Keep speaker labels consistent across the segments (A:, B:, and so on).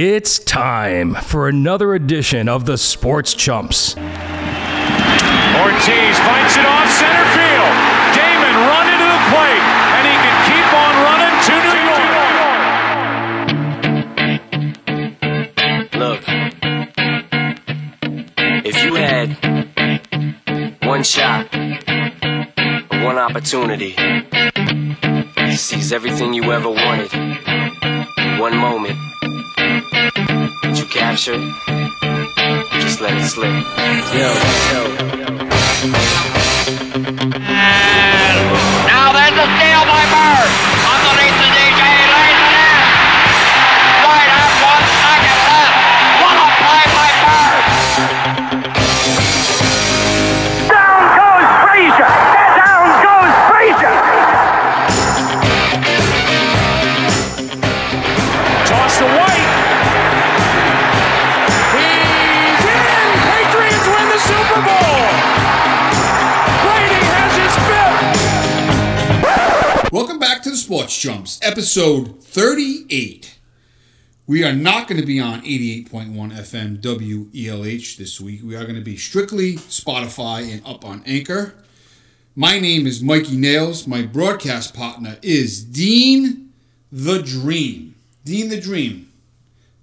A: It's time for another edition of the Sports Chumps.
B: Ortiz fights it off center field. Damon run into the plate, and he can
C: keep on running to New York. Look, if you had one shot, one opportunity to seize everything you ever wanted, one moment that you captured, just let it slip. Yo, yo.
D: Chumps, episode 38. We are not going to be on 88.1 FM WELH this week. We are going to be strictly Spotify and up on Anchor. My name is Mikey Nails. My broadcast partner is Dean the Dream. Dean the Dream.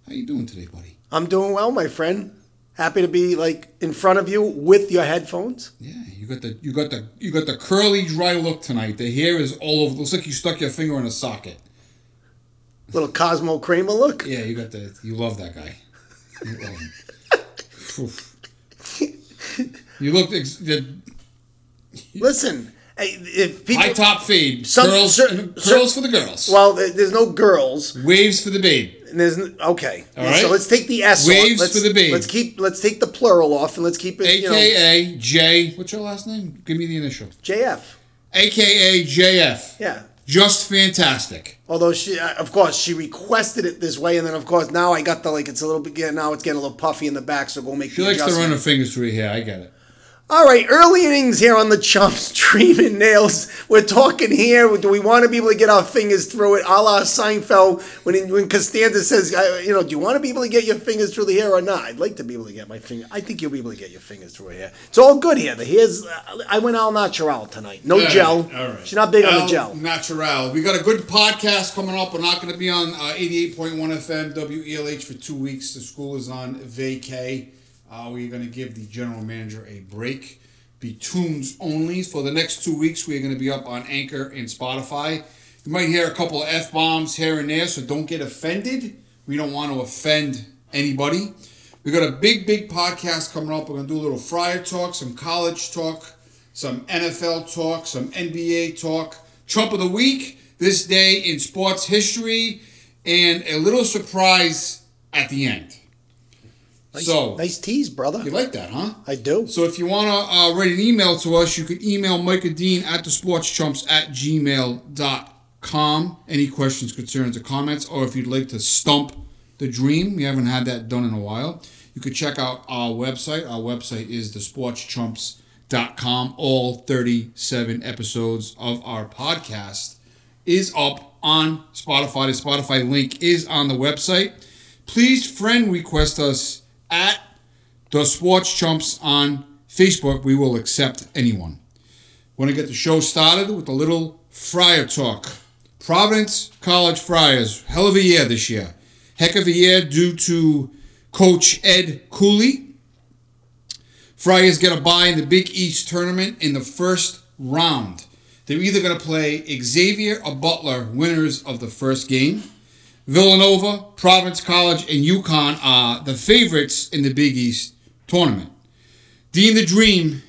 D: How you doing today, buddy?
E: I'm doing well, my friend. Happy to be like in front of you with your headphones.
D: Yeah, you got the you got the you got the curly dry look tonight. The hair is all over. Looks like you stuck your finger in a socket.
E: Little Cosmo Kramer look.
D: Yeah, you got the. You love that guy. You love him. You look. Ex- the
E: Listen, if people
D: high top fade.
E: Some-
D: curls.
E: certain-
D: curls for the girls.
E: well, there's no girls.
D: Waves for the babe.
E: And there's okay.
D: All right.
E: So let's take the S
D: Waves
E: off. Let's,
D: for the babe.
E: Let's keep. Let's take the plural off and let's keep it. You know,
D: AKA J. What's your last name? Give me the initial.
E: JF.
D: AKA JF.
E: Yeah.
D: Just fantastic.
E: Although she, uh, of course, she requested it this way, and then of course now I got the like it's a little bit. Yeah, now it's getting a little puffy in the back, so we'll make.
D: She
E: the
D: likes to run her fingers through here. I get it.
E: All right, early innings here on the Chumps Dreaming Nails. We're talking here. Do we want to be able to get our fingers through it, a la Seinfeld when when Costanza says, you know, do you want to be able to get your fingers through the hair or not? I'd like to be able to get my finger. I think you'll be able to get your fingers through here. It's all good here. The hair's. Uh, I went all natural tonight. No gel.
D: All right.
E: She's not big on the gel.
D: Natural. We got a good podcast coming up. We're not going to be on uh, 88.1 FM WELH for two weeks. The school is on vacay. Uh, we're going to give the general manager a break. Be tunes only for the next two weeks. We're going to be up on Anchor and Spotify. You might hear a couple of f bombs here and there, so don't get offended. We don't want to offend anybody. We got a big, big podcast coming up. We're going to do a little Friar talk, some college talk, some NFL talk, some NBA talk, Chump of the Week, this day in sports history, and a little surprise at the end.
E: Nice,
D: so,
E: nice tease, brother.
D: you like that, huh?
E: I do.
D: So if you want to uh, write an email to us, you can email Micah Dean at the sportschumps at gmail.com. Any questions, concerns, or comments, or if you'd like to stump the dream, we haven't had that done in a while, you could check out our website. Our website is thesportschumps.com. All 37 episodes of our podcast is up on Spotify. The Spotify link is on the website. Please friend request us at the Sports Chumps on Facebook. We will accept anyone. Want to get the show started with a little Friar talk. Providence College Friars, hell of a year this year. Heck of a year due to Coach Ed Cooley. Friars get a bye in the Big East tournament in the first round. They're either going to play Xavier or Butler, winners of the first game. Villanova, Providence College, and UConn are the favorites in the Big East tournament. Dean the Dream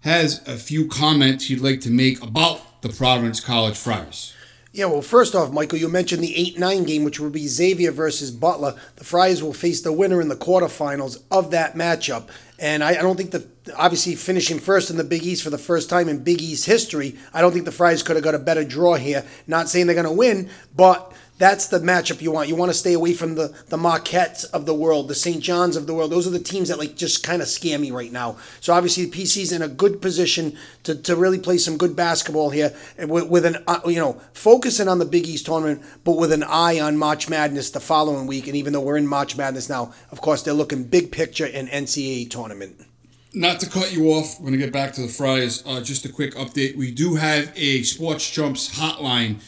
D: has a few comments he'd like to make about the Providence College Friars.
E: Yeah, well, first off, Michael, you mentioned the 8 9 game, which will be Xavier versus Butler. The Friars will face the winner in the quarterfinals of that matchup. And I, I don't think that, obviously, finishing first in the Big East for the first time in Big East history, I don't think the Friars could have got a better draw here. Not saying they're going to win, but That's the matchup you want. You want to stay away from the the Marquettes of the world, the St. John's of the world. Those are the teams that like just kind of scare me right now. So obviously, the PC's in a good position to, to really play some good basketball here, with, with an uh, you know focusing on the Big East tournament, but with an eye on March Madness the following week. And even though we're in March Madness now, of course they're looking big picture in NCAA tournament.
D: Not to cut you off, we're going to get back to the Friars. Uh, just a quick update. We do have a Sports Chumps hotline.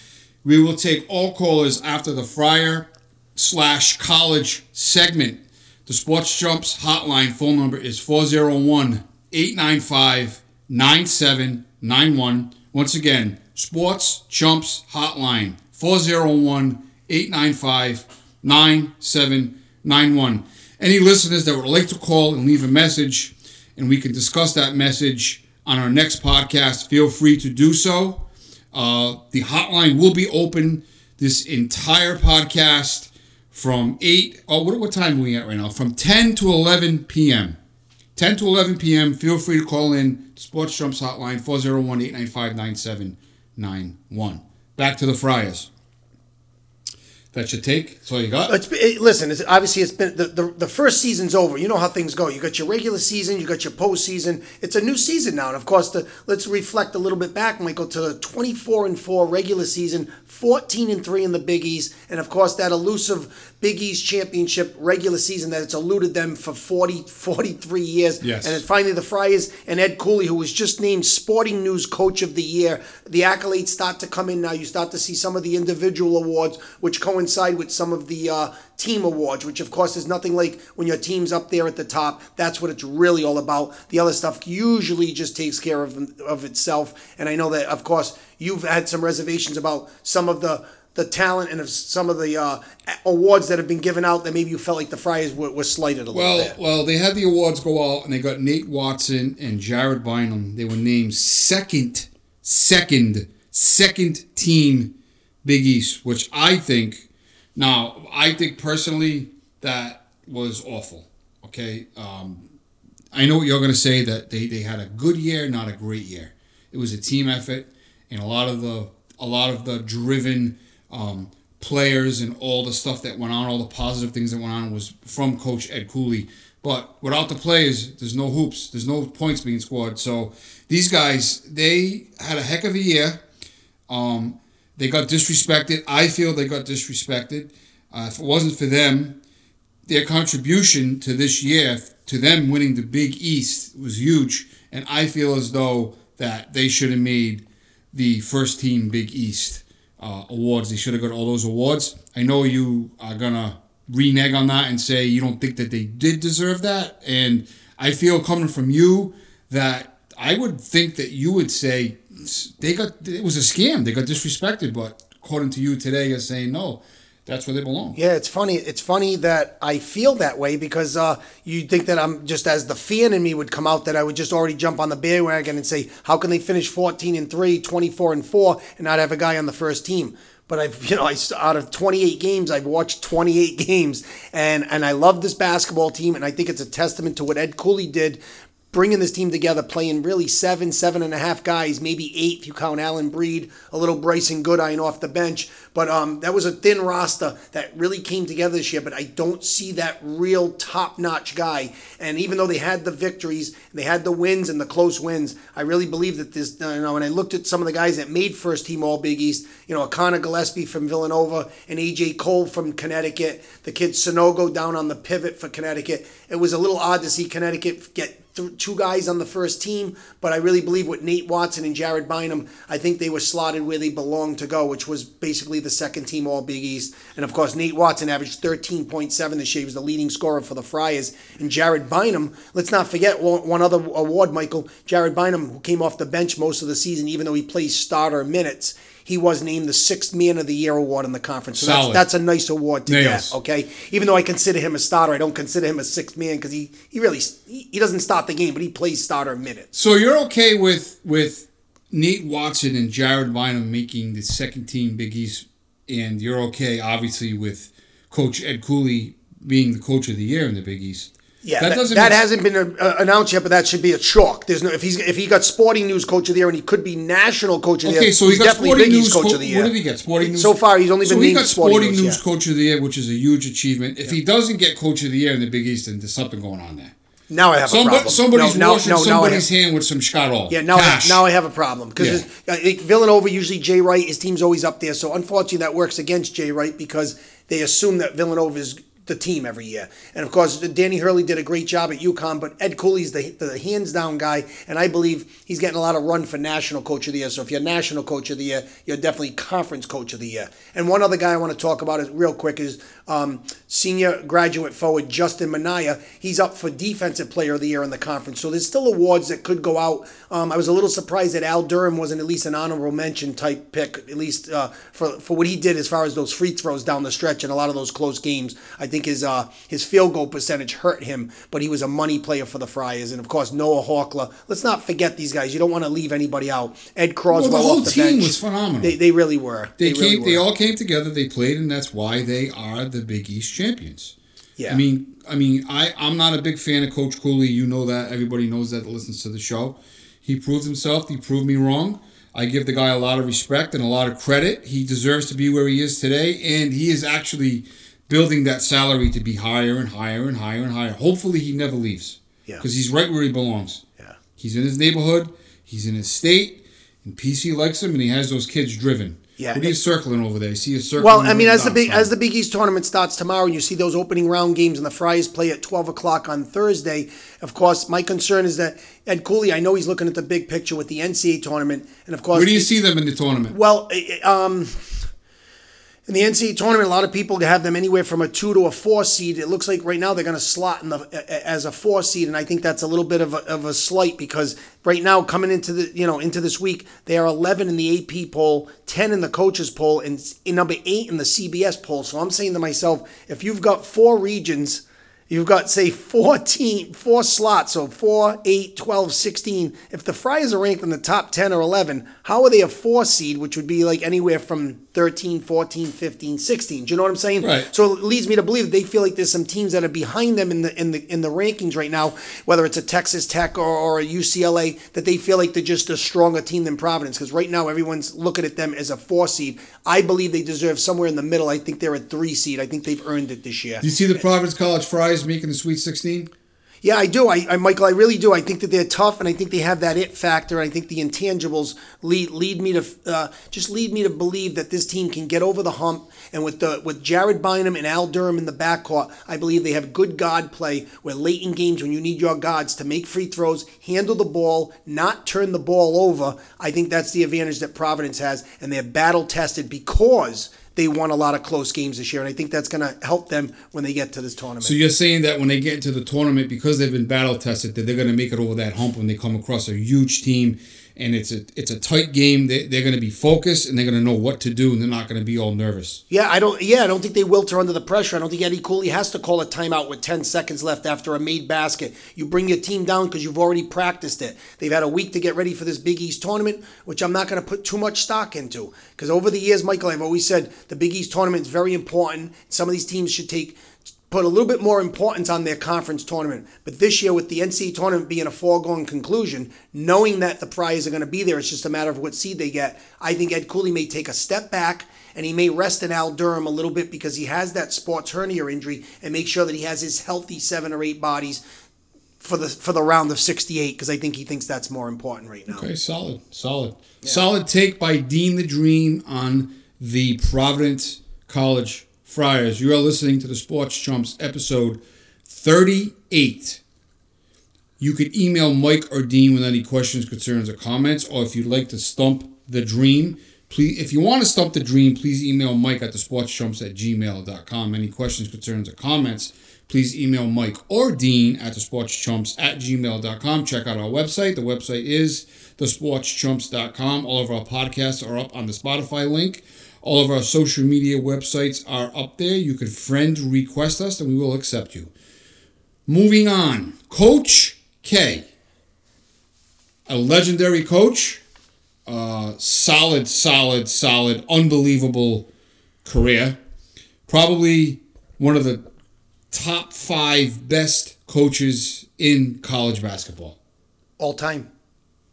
D: We will take all callers after the Friar slash college segment. The Sports Chumps hotline phone number is 401 895 9791. Once again, Sports Chumps hotline 401 895 9791. Any listeners that would like to call and leave a message, and we can discuss that message on our next podcast, feel free to do so. Uh, the hotline will be open this entire podcast from 8, oh, what, what time are we at right now? From 10 to 11 p.m. 10 to 11 p.m. Feel free to call in Sports Chumps Hotline 401 895 9791. Back to the Friars. That's your take? That's all you got?
E: It's, it, listen, it's, obviously it's been the, the the first season's over. You know how things go. You got your regular season, you got your postseason. It's a new season now, and of course, the, let's reflect a little bit back, Michael, to the twenty four and four regular season, fourteen and three in the Big East, and of course that elusive Big East championship regular season that it's eluded them for 40, 43 years.
D: Yes.
E: And it's finally the Friars and Ed Cooley, who was just named Sporting News Coach of the Year. The accolades start to come in now. You start to see some of the individual awards, which coincide with some of the uh, team awards, which of course is nothing like when your team's up there at the top. That's what it's really all about. The other stuff usually just takes care of of itself. And I know that, of course, you've had some reservations about some of the the talent and of some of the uh, awards that have been given out that maybe you felt like the Friars were, were slighted a little
D: Well,
E: bit.
D: well, they had the awards go out, and they got Nate Watson and Jared Bynum. They were named second, second, second team Big East, which I think. Now, I think personally that was awful. Okay, um, I know what you're going to say that they, they had a good year, not a great year. It was a team effort, and a lot of the a lot of the driven um, players and all the stuff that went on, all the positive things that went on was from Coach Ed Cooley. But without the players, there's no hoops, there's no points being scored. So these guys, they had a heck of a year. Um, they got disrespected. I feel they got disrespected. Uh, if it wasn't for them, their contribution to this year, to them winning the Big East, was huge. And I feel as though that they should have made the first team Big East uh, awards. They should have got all those awards. I know you are gonna renege on that and say you don't think that they did deserve that. And I feel coming from you that I would think that you would say they got it was a scam. They got disrespected, but according to you today, you're saying no. That's where they belong.
E: Yeah, it's funny. It's funny that I feel that way because uh, you think that I'm just as the fan in me would come out that I would just already jump on the bandwagon and say, how can they finish 14 and 3, 24 and 4 and not have a guy on the first team? But I've, you know, I out of 28 games, I've watched 28 games, and and I love this basketball team, and I think it's a testament to what Ed Cooley did bringing this team together, playing really seven, seven and a half guys, maybe eight if you count Alyn Breed, a little Brycen Goodine off the bench. But um, that was a thin roster that really came together this year. But I don't see that real top notch guy. And even though they had the victories, they had the wins and the close wins, I really believe that this, you know, when I looked at some of the guys that made first team All Big East, you know, Collin Gillespie from Villanova and AJ Cole from Connecticut, the kid Sanogo down on the pivot for Connecticut. It was a little odd to see Connecticut get th- two guys on the first team, but I really believe with Nate Watson and Jared Bynum, I think they were slotted where they belonged to go, which was basically the second team All Big East. And of course, Nate Watson averaged 13.7 this year. He was the leading scorer for the Friars. And Jared Bynum, let's not forget one, other award, Michael. Jared Bynum, who came off the bench most of the season, even though he plays starter minutes. He was named the sixth man of the year award in the conference. So that's, that's a nice award to
D: Nails.
E: get. Okay, even though I consider him a starter, I don't consider him a sixth man because he he really he, he doesn't start the game, but he plays starter minutes.
D: So you're okay with with Nate Watson and Jared Bynum making the second team Big East, and you're okay, obviously, with Coach Ed Cooley being the coach of the year in the Big East.
E: Yeah,
D: That
E: that, that hasn't been uh, announced yet, but that should be a chalk. There's no if he's if he got Sporting News Coach of the Year and he could be National Coach of the
D: Okay,
E: Year.
D: so he
E: he's
D: got
E: definitely
D: Sporting News
E: Coach
D: Co-
E: of the Year.
D: What did he get? Sporting News.
E: So far, he's only
D: so
E: been
D: he
E: named
D: got
E: Sporting
D: Sporting
E: News,
D: News. Coach of the Year, which is a huge achievement. If he doesn't get Coach of the Year in the Big East, then there's something going on there.
E: Now I have a problem.
D: somebody's
E: no, no,
D: washing
E: no, now I
D: somebody's hand with some Scott
E: Yeah, now I, now I have a problem because
D: Yeah.
E: uh, Villanova usually Jay Wright, his team's always up there. So unfortunately, that works against Jay Wright because they assume that Villanova is the team every year. And of course, Danny Hurley did a great job at UConn, but Ed Cooley's the, the hands down guy, and I believe he's getting a lot of run for National Coach of the Year. So if you're National Coach of the Year, you're definitely Conference Coach of the Year. And one other guy I want to talk about is real quick is um, senior graduate forward Justin Minaya. He's up for Defensive Player of the Year in the conference. So there's still awards that could go out. Um, I was a little surprised that Al Durham wasn't at least an honorable mention type pick, at least uh, for for what he did as far as those free throws down the stretch and a lot of those close games. I think his uh, his field goal percentage hurt him, but he was a money player for the Friars. And of course Noah Horchler. Let's not forget these guys. You don't want to leave anybody out. Ed Croswell
D: Well, the whole
E: the
D: team
E: bench.
D: was phenomenal.
E: They, they really were.
D: They,
E: really
D: came. They
E: were.
D: all came together. They played, and that's why they are the Big East champions.
E: Yeah.
D: I mean, I mean, I I'm not a big fan of Coach Cooley. You know that. Everybody knows that. That listens to the show. He proved himself. He proved me wrong. I give the guy a lot of respect and a lot of credit. He deserves to be where he is today, and he is actually building that salary to be higher and higher and higher and higher. Hopefully, he never leaves.
E: Yeah.
D: Because he's right where he belongs.
E: Yeah.
D: He's in his neighborhood. He's in his state. And PC likes him, and he has those kids driven.
E: Yeah.
D: What are you circling over there? You see a circle.
E: Well, I mean, as the big as the Big East tournament starts tomorrow, and you see those opening round games, and the Friars play at twelve o'clock on Thursday. Of course, my concern is that Ed Cooley. I know he's looking at the big picture with the NCAA tournament, and of course,
D: Where do you see them in the tournament?
E: well, eh, eh, um, in the NCAA tournament, a lot of people have them anywhere from a two to a four seed. It looks like right now they're going to slot in the as a four seed, and I think that's a little bit of a, of a slight because right now coming into the you know into this week they are 11 in the AP poll, 10 in the coaches poll, and in number eight in the CBS poll. So I'm saying to myself, if you've got four regions. You've got, say, 14, four slots, so 4, 8, 12, 16. If the Friars are ranked in the top 10 or 11, how are they a 4 seed, which would be like anywhere from 13, 14, 15, 16? Do you know what I'm saying?
D: Right.
E: So it leads me to believe they feel like there's some teams that are behind them in the in the in the rankings right now, whether it's a Texas Tech or, or a UCLA, that they feel like they're just a stronger team than Providence. Because right now everyone's looking at them as a 4 seed. I believe they deserve somewhere in the middle. I think they're a 3 seed. I think they've earned it this year.
D: Do you see the Providence College Friars making the Sweet 16?
E: Yeah, I do. I, I, Michael, I really do. I think that they're tough, and I think they have that it factor. I think the intangibles lead lead me to uh, just lead me to believe that this team can get over the hump. And with the with Jared Bynum and Al Durham in the backcourt, I believe they have good guard play. Where late in games, when you need your guards to make free throws, handle the ball, not turn the ball over, I think that's the advantage that Providence has, and they're battle tested because they won a lot of close games this year, and I think that's going to help them when they get to this tournament.
D: So you're saying that when they get into the tournament, because they've been battle tested, that they're going to make it over that hump when they come across a huge team, and it's a it's a tight game. They, they're going to be focused and they're going to know what to do, and they're not going to be all nervous.
E: Yeah, I don't. Yeah, I don't think they wilter under the pressure. I don't think Eddie Cooley has to call a timeout with ten seconds left after a made basket. You bring your team down because you've already practiced it. They've had a week to get ready for this Big East tournament, which I'm not going to put too much stock into because over the years, Michael, I've always said the Big East tournament is very important. Some of these teams should take put a little bit more importance on their conference tournament. But this year, with the NCAA tournament being a foregone conclusion, knowing that the Friars are going to be there, it's just a matter of what seed they get. I think Ed Cooley may take a step back and he may rest in Al Durham a little bit because he has that sports hernia injury and make sure that he has his healthy seven or eight bodies for the for the round of 68 because I think he thinks that's more important right now.
D: Okay, solid, solid, solid take by Dean the Dream on the Providence College Friars. You are listening to the Sports Chumps episode 38. You could email Mike or Dean with any questions, concerns, or comments, or if you'd like to stump the dream, please if you want to stump the dream, please email Mike at the sportschumps at gmail.com. Any questions, concerns, or comments, please email Mike or Dean at the sportschumps at gmail.com. Check out our website. The website is thesportschumps.com. All of our podcasts are up on the Spotify link. All of our social media websites are up there. You can friend request us and we will accept you. Moving on, Coach K, a legendary coach, uh, solid, solid, solid, unbelievable career. Probably one of the top five best coaches in college basketball?
E: All time.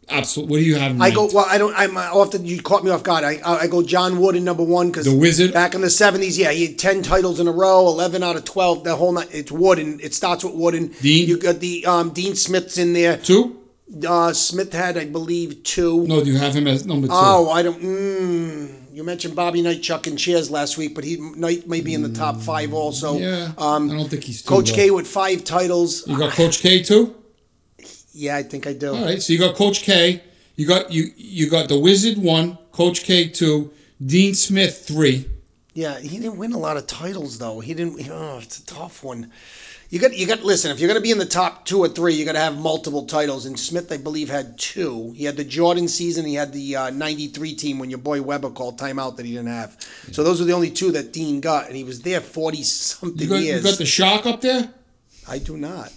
D: Absolutely. What do you have? In
E: I go well. I don't. I'm often you caught me off guard. I I go John Wooden number one because
D: The Wizard?
E: back in the seventies. Yeah, he had ten titles in a row, eleven out of twelve. The whole night. It's Wooden. It starts with Wooden.
D: Dean?
E: You got the um, Dean Smith's in there.
D: two.
E: Uh, Smith had, I believe, two.
D: No, do you have him as number two?
E: Oh, I don't. Mm, you mentioned Bobby Knight chucking chairs last week, but he Knight may be in the top five also.
D: Yeah.
E: Um,
D: I don't think he's
E: Coach. K with five titles.
D: You got Coach K too.
E: Yeah, I think I do.
D: All right, so you got Coach K. You got you you got the Wizard one, Coach K two, Dean Smith three.
E: Yeah, he didn't win a lot of titles though. He didn't. Oh, it's a tough one. You got you got listen. If you're going to be in the top two or three, you got to have multiple titles. And Smith, I believe, had two. He had the Jordan season. He had the uh, '93 team when your boy Webber called timeout that he didn't have. So those are the only two that Dean got, and he was there forty something
D: You got
E: years.
D: you got the Shark up there.
E: I do not.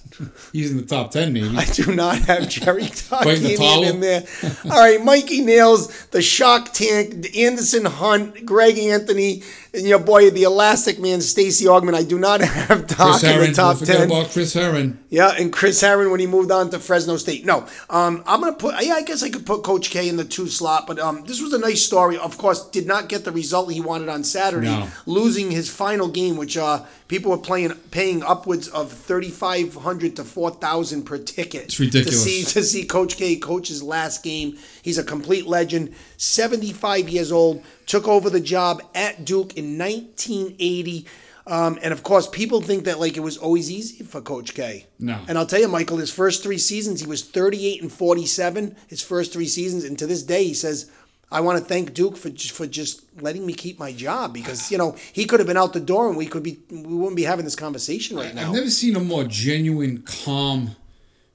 D: He's in the top ten, maybe.
E: I do not have Jerry
D: the
E: in there. All right, Mikey Nails, the Shark Tank, Anderson Hunt, Greg Anthony, and your boy, the Elastic Man, Stacey Augmon. I do not have Doc in the top
D: Don't forget
E: ten.
D: about Chris Herren.
E: Yeah, and Chris Herren when he moved on to Fresno State. No, um, I'm gonna put. Yeah, I guess I could put Coach K in the two slot, but um, this was a nice story. Of course, did not get the result he wanted on Saturday,
D: No.
E: losing his final game, which uh, people were playing paying upwards of thirty five hundred to four thousand per ticket.
D: It's ridiculous.
E: to see to see Coach K coach's last game. He's a complete legend. Seventy five years old. Took over the job at Duke in nineteen eighty. Um, and of course, people think that like it was always easy for Coach K.
D: No.
E: And I'll tell you, Michael, his first three seasons, he was 38 and 47. His first three seasons, and to this day, he says, "I want to thank Duke for for just letting me keep my job because you know he could have been out the door and we could be we wouldn't be having this conversation right now."
D: I've never seen a more genuine, calm,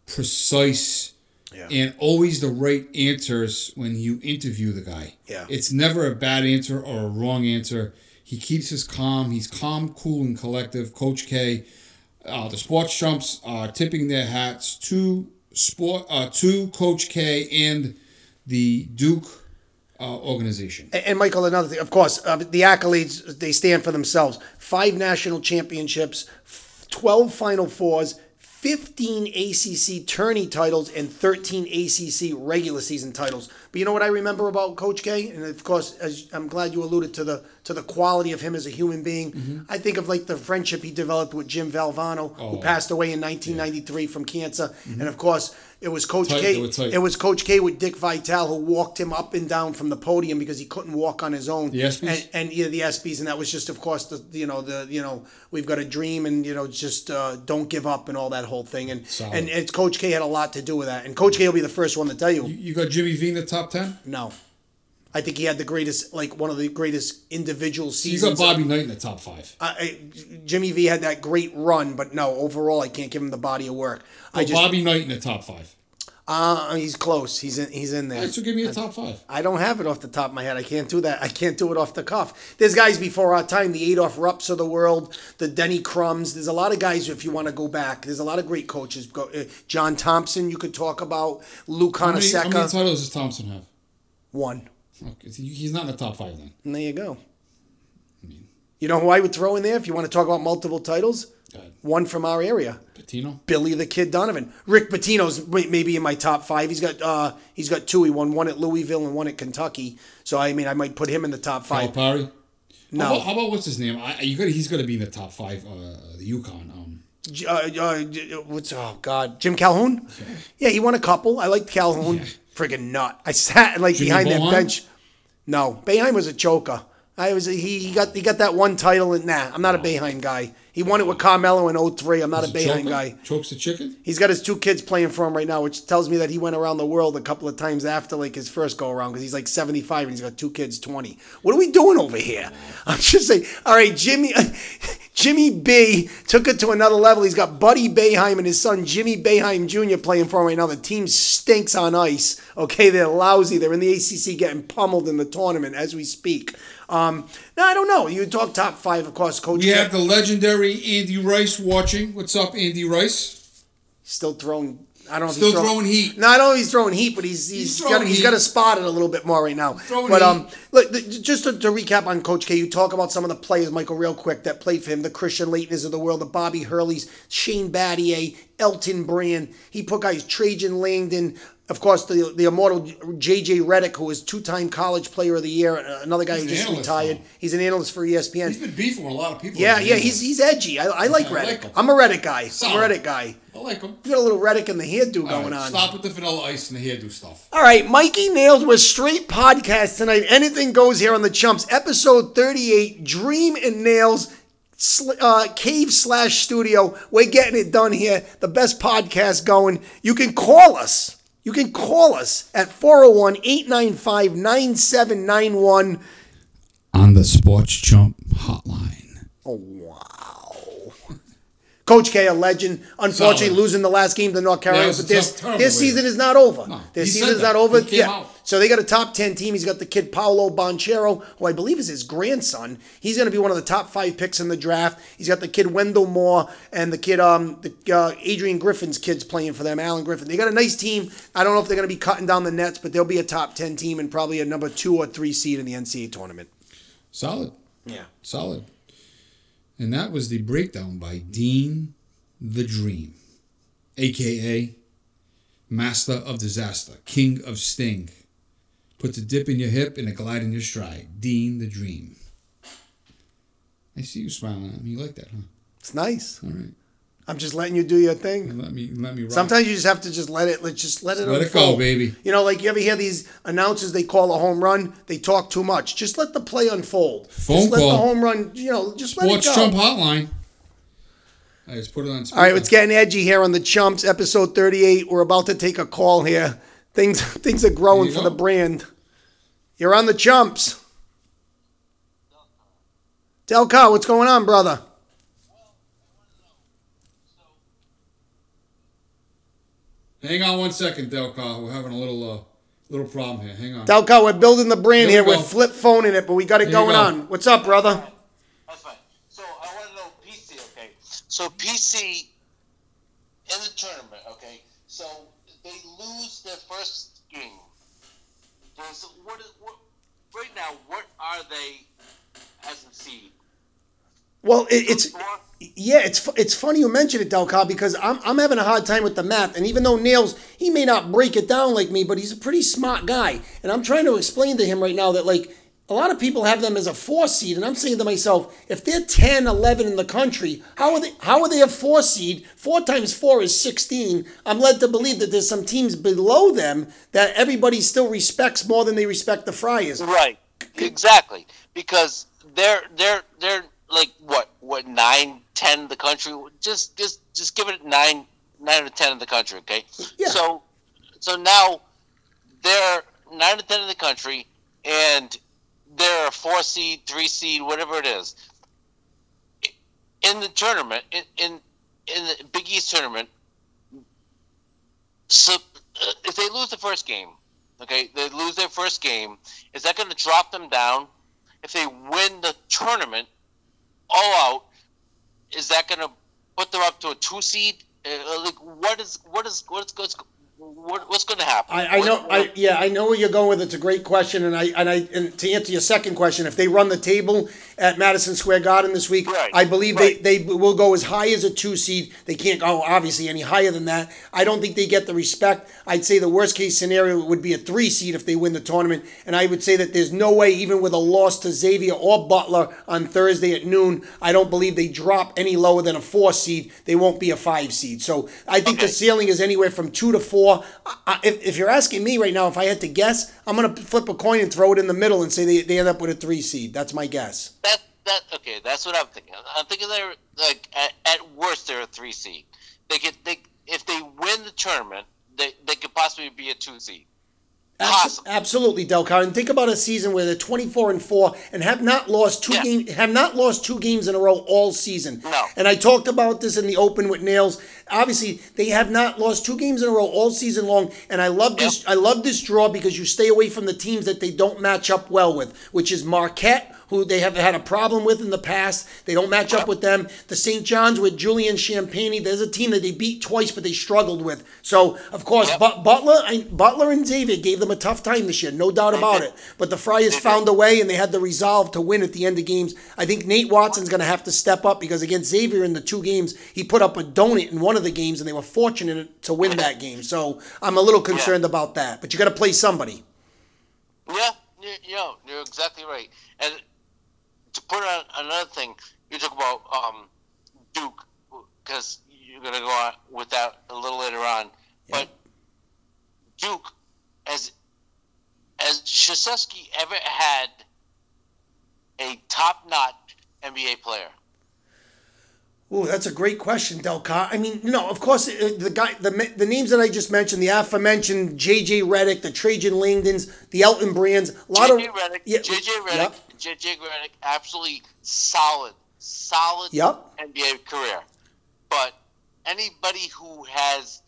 D: precise,
E: Yeah.
D: and always the right answers when you interview the guy.
E: Yeah.
D: It's never a bad answer or a wrong answer. He keeps his calm. He's calm, cool, and collective. Coach K. Uh, the sports chumps are tipping their hats to sport uh, to Coach K and the Duke uh, organization.
E: And, and Michael, another thing, of course, uh, the accolades they stand for themselves: five national championships, twelve Final Fours. 15 ACC tourney titles and 13 ACC regular season titles. But you know what I remember about Coach K, and of course, as I'm glad you alluded to the to the quality of him as a human being.
D: Mm-hmm.
E: I think of like the friendship he developed with Jim Valvano, who
D: Oh.
E: passed away in 1993 from cancer, and of course, it was Coach.
D: Tight,
E: K.
D: they were tight.
E: It was Coach K with Dick Vitale who walked him up and down from the podium because he couldn't walk on his own.
D: The ESPYs?
E: And, and yeah, the ESPYS, and that was just, of course, the you know the you know we've got a dream, and you know just uh, don't give up and all that whole thing, and
D: Solid.
E: and it's Coach K had a lot to do with that, and Coach K will be the first one to tell you,
D: You got Jimmy V in the top ten.
E: no. I think he had the greatest, like one of the greatest individual
D: seasons.
E: Seasons.
D: got Bobby Knight in the top five.
E: I, I, Jimmy V had that great run, but no, overall, I can't give him the body of work. I
D: Oh,
E: just,
D: Bobby Knight in the top five.
E: uh, he's close. He's in. He's in there.
D: Right, so give me a top five.
E: I don't have it off the top of my head. I can't do that. I can't do it off the cuff. There's guys before our time, the Adolph Rupps of the world, the Denny Crumbs. There's a lot of guys, if you want to go back, there's a lot of great coaches. Go, uh, John Thompson, you could talk about. Luke
D: How many, how many titles does Thompson have?
E: One.
D: Okay, so he's not in the top five then.
E: And there you go. I mean, You know who I would throw in there if you want to talk about multiple titles? One from our area.
D: Pitino.
E: Billy the Kid Donovan. Rick Pitino's maybe in my top five. He's got uh, he's got two. He won one at Louisville and one at Kentucky. So I mean, I might put him in the top five.
D: Calipari.
E: No.
D: How about, how about what's his name? I, you got. He's got to be in the top five. Uh, the UConn. Um,
E: uh, uh, what's oh god, Jim Calhoun? Yeah, he won a couple. I liked Calhoun. Friggin' nut. I sat like
D: Jimmy
E: behind that bench. No, Boeheim was a choker. I was he, he got he got that one title and nah, I'm not a Boeheim guy. He won it with Carmelo in 03. I'm not a
D: is
E: Boeheim
D: Choker?
E: guy.
D: Chokes the chicken.
E: He's got his two kids playing for him right now, which tells me that he went around the world a couple of times after like his first go around because he's like 75 and he's got two kids 20. What are we doing over here? I'm just saying. All right, Jimmy. Jimmy B took it to another level. He's got Buddy Boeheim and his son Jimmy Boeheim Jr. playing for him right now. The team stinks on ice. Okay, they're lousy. They're in the ACC getting pummeled in the tournament as we speak. Um, now I don't know. You talk top five, of course. Coach
D: We
E: K-
D: have the legendary Andy Rice watching. What's up, Andy Rice?
E: still throwing I don't know
D: Still
E: he's throw-
D: throwing heat.
E: No, I don't know he's throwing heat, but he's he's,
D: He's throwing
E: got he's
D: heat.
E: got to spot it a little bit more right now.
D: Throwing
E: but um,
D: heat.
E: look, just to, to recap on Coach K, you talk about some of the players, Michael, real quick that played for him, the Christian Laettners of the world, the Bobby Hurleys, Shane Battier, Elton Brand. He put guys Trajan Langdon. Of course, the the immortal J.J. Redick, who was two-time college player of the year, uh, another guy
D: He's
E: who just
D: analyst,
E: retired.
D: though.
E: He's an analyst for ESPN.
D: He's been beefing with a lot of people.
E: Yeah, yeah, he's he's edgy. I, I like
D: I
E: Redick.
D: like.
E: I'm a Redick guy. I'm a
D: Solid.
E: Redick guy.
D: I like him.
E: You got a little Redick in the hairdo
D: All
E: going
D: right,
E: on.
D: Stop with the vanilla ice and the hairdo stuff.
E: All right, Mikey Nails with straight podcast tonight. Anything goes here on the Chumps. Episode 38, Dream and Nails, uh, cave slash studio. We're getting it done here. The best podcast going. You can call us. You can call us at 401 895 9791.
D: On the Sports Chump Hotline.
E: Oh, wow. Coach K, a legend. Unfortunately,
D: Solid.
E: losing the last game to North Carolina,
D: Yeah,
E: but
D: a
E: this,
D: tough- terrible
E: their
D: way.
E: season is not over.
D: No,
E: their
D: he said
E: season's
D: that.
E: not over.
D: He came
E: yeah.
D: out.
E: So they got a top 10 team. He's got the kid Paolo Banchero, who I believe is his grandson. He's going to be one of the top five picks in the draft. He's got the kid Wendell Moore and the kid, um, the uh, Adrian Griffin's kids playing for them, Alan Griffin. They got a nice team. I don't know if they're going to be cutting down the nets, but they'll be a top 10 team and probably a number two or three seed in the NCAA tournament.
D: Solid.
E: Yeah.
D: Solid. And that was the breakdown by Dean the Dream, aka Master of Disaster, King of Sting. Put a dip in your hip and a glide in your stride. Dean the Dream. I see you smiling at me. You like that, huh?
E: It's nice.
D: All right.
E: I'm just letting you do your thing.
D: Let me let me rock.
E: Sometimes you just have to just let it, let just let it.
D: Let it
E: unfold.
D: go, baby.
E: You know, like you ever hear these announcers? They call a home run. They talk too much. Just let the play unfold.
D: Phone
E: just let
D: call.
E: the home run. You know, just let it go.
D: Chump Hotline. I just put it on.
E: All right, it's getting edgy here on the Chumps, episode 38. We're about to take a call here. Things things are growing for
D: you
E: the brand. You're on the Chumps. Delcar, what's going on, brother?
D: Hang on one second, Delcar. We're having a little uh, little problem here. Hang on.
E: Delcar, we're building the brand
D: Here
E: here.
D: we
E: We're
D: go.
E: flip phoning it, but we got it
D: Here
E: going
D: go.
E: on. What's up, brother?
F: That's fine. So I want to know PC, okay? So PC in the tournament, okay? So they lose their first game. Does what is what right now? What are they as a seed?
E: Well, it, it's Yeah, it's it's funny you mention it, Delcar, because I'm I'm having a hard time with the math. And even though Nails, he may not break it down like me, but he's a pretty smart guy. And I'm trying to explain to him right now that like a lot of people have them as a four seed, and I'm saying to myself, if they're 10, 11 in the country, how are they how are they a four seed? Four times four is 16. I'm led to believe that there's some teams below them that everybody still respects more than they respect the Friars.
F: Right. Exactly. Because they're they're they're like what what nine ten in the country. Just just just give it nine nine or ten in the country. Okay.
E: Yeah.
F: So so now they're nine or ten in the country, and they're a four seed, three seed, whatever it is. In the tournament, in in, in the Big East tournament, so uh, if they lose the first game, okay, they lose their first game, is that going to drop them down? If they win the tournament, all out, is that going to put them up to a two seed? Uh, like, what is what is what's what's what, what's going to happen?
E: I, I know,
F: What-
E: I yeah, I know where you're going with. It's a great question, and I and I and to answer your second question, if they run the table at Madison Square Garden this week,
F: Right,
E: I believe
F: right.
E: they they will go as high as a two seed. They can't go obviously any higher than that. I don't think they get the respect. I'd say the worst case scenario would be a three seed if they win the tournament, and I would say that there's no way, even with a loss to Xavier or Butler on Thursday at noon, I don't believe they drop any lower than a four seed. They won't be a five seed. So I think the ceiling is anywhere from two to four. I- if, if you're asking me right now, if I had to guess, I'm going to flip a coin and throw it in the middle and say they, they end up with a three seed. That's my guess.
F: That okay, that's what I'm thinking. I'm thinking they're like at, at worst they're a three seed. They could they if they win the tournament, they they could possibly be a two seed. Possible.
E: absolutely, Delcar. And think about a season where they're 24 and four and have not lost two
F: Yeah.
E: games, have not lost two games in a row all season.
F: No.
E: And I talked about this in the open with Nails. Obviously, they have not lost two games in a row all season long. And I love this. I love this draw because you stay away from the teams that they don't match up well with, which is Marquette who they have had a problem with in the past. They don't match up with them. The St. John's with Julian Champagnie, there's a team that they beat twice, but they struggled with. So, of course, but Butler, I, Butler and Xavier gave them a tough time this year, no doubt about it. But the Friars found a way, and they had the resolve to win at the end of games. I think Nate Watson's going to have to step up because against Xavier in the two games, he put up a donut in one of the games, and they were fortunate to win that game. So I'm a little concerned about that. But you got to play somebody.
F: Yeah, you, you know, you're exactly right. And to put on another thing, you talk about um, Duke because you're going to go on with that a little later on. But Duke, as as ever had a top-notch NBA player.
E: Ooh, that's a great question, Delcar. I mean, no, of course, uh, the guy, the the names that I just mentioned, the aforementioned J.J. Redick, the Trajan Langdons, the Elton Brands, a lot
F: JJ
E: of
F: Redick,
E: yeah,
F: JJ Redick,
E: yep.
F: JJ Redick, absolutely solid, solid
E: Yep.
F: NBA career. But anybody who has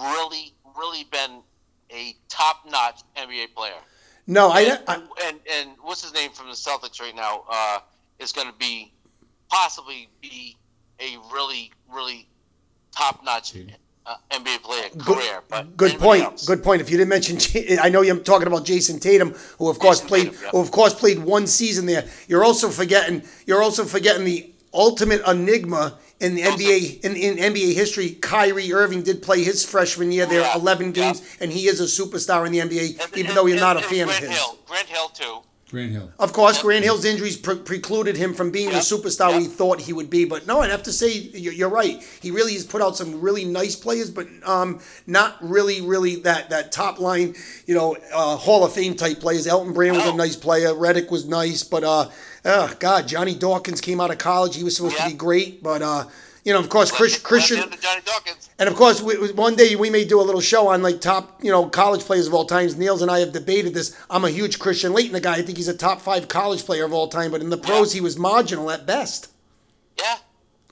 F: really, really been a top-notch NBA player,
E: No, I,
F: and,
E: I
F: and and what's his name from the Celtics right now uh, is going to be possibly be a really, really top-notch uh, NBA player career. but
E: Good point.
F: else?
E: Good point. If you didn't mention, I know you're talking about Jayson Tatum, who of course
F: Jason
E: played,
F: Tatum, yeah.
E: who of course played one season there. You're also forgetting. You're also forgetting the ultimate enigma in the NBA in, in NBA history. Kyrie Irving did play his freshman year there,
F: Yeah,
E: 11
F: yeah.
E: games, and he is a superstar in the NBA,
F: And-
E: even
F: and-
E: though you're not a fan
F: and
E: of
F: Grant
E: his.
F: Hill, Grant Hill too.
D: Grant Hill.
E: Of course, Grant Hill's injuries pre- precluded him from being the
F: Yep.
E: superstar we thought he would be. But no, I'd have to say you're, you're right. He really has put out some really nice players, but um, not really, really that that top line, you know, uh, Hall of Fame type players. Elton Brand was a nice player. Redick was nice, but uh, oh God, Johnny Dawkins came out of college. He was supposed to be great, but uh, you know, of course, Chris, Christian.
F: left hand to Johnny Dawkins.
E: And of course, we, one day we may do a little show on like top, you know, college players of all times. Nails and I have debated this. I'm a huge Christian Laettner guy. I think he's a top five college player of all time, but in the pros, he was marginal at best.
F: Yeah.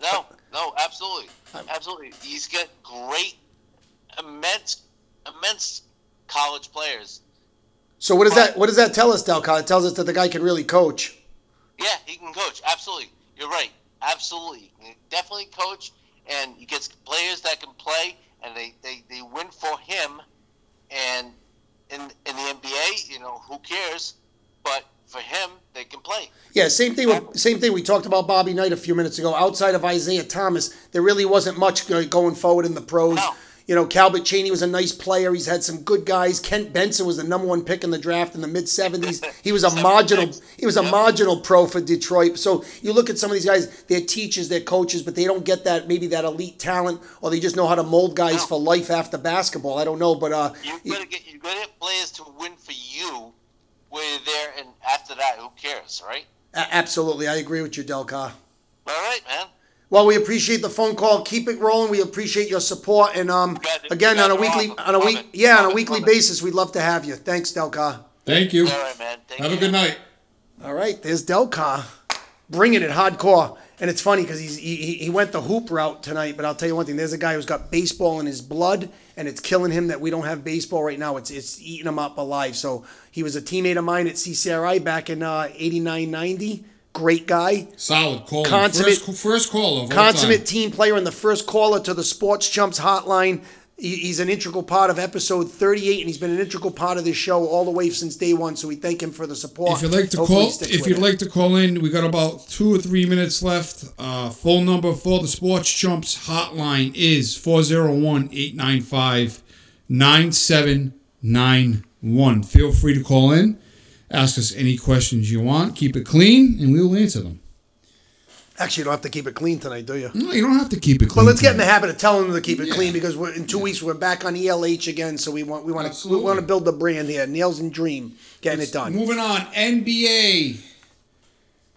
F: No. No. Absolutely. Absolutely. He's got great, immense, immense college players.
E: So what does that what does that tell us, Delcar? It tells us that the guy can really coach.
F: Yeah, he can coach. Absolutely. You're right. Absolutely. Definitely coach, and he gets players that can play, and they, they, they win for him. And in in the NBA, you know, who cares? But for him, they can play.
E: Yeah, same thing. With, same thing. We talked about Bobby Knight a few minutes ago. Outside of Isiah Thomas, there really wasn't much going forward in the pros.
F: No.
E: You know, Calbert Cheaney was a nice player. He's had some good guys. Kent Benson was the number one pick in the draft in the mid '70s. He was a marginal. He was a marginal pro for Detroit. So you look at some of these guys. They're teachers, they're coaches, but they don't get that maybe that elite talent, or they just know how to mold guys
F: No.
E: for life after basketball. I don't know, but uh,
F: You gotta get you gotta get players to win for you. Where you're there, and after that, who cares, right?
E: a- absolutely, I agree with you, Delcar.
F: All right, man.
E: Well, we appreciate the phone call. Keep it rolling. We appreciate your support, and um,
F: guys-
E: again on a weekly,
F: awesome.
E: on a week,
F: it.
E: yeah, on a weekly
F: it.
E: basis, we'd love to have you. Thanks, Delcar.
D: Thank you.
F: All right, man. Thank
D: Have
F: you.
D: a good night.
E: All right, there's Delcar, bringing it hardcore, and it's funny because he's he, he- he went the hoop route tonight. But I'll tell you one thing: there's a guy who's got baseball in his blood, and it's killing him that we don't have baseball right now. It's it's eating him up alive. So he was a teammate of mine at CCRI back in uh, 89, 90. Great guy.
D: Solid call.
E: Consummate-
D: first, first call of all
E: consummate team player and the first caller to the Sports Chumps hotline. He- He's an integral part of episode 38, and he's been an integral part of this show all the way since day one. So we thank him for the support.
D: If you'd like to
E: Hopefully
D: call, if you'd
E: it.
D: like to call in, we got about two or three minutes left. Uh, phone number for the Sports Chumps hotline is 401-895-9791. Feel free to call in. Ask us any questions you want. Keep it clean, and we will answer them.
E: Actually, you don't have to keep it clean tonight, do you?
D: No, you don't have to keep it clean.
E: But let's get in the habit of telling them to keep it
D: Yeah.
E: clean because we're, in two weeks we're back on ELH again. So we want we want to we want to build the brand here. Nails and Dream, getting it done.
D: Moving on, NBA.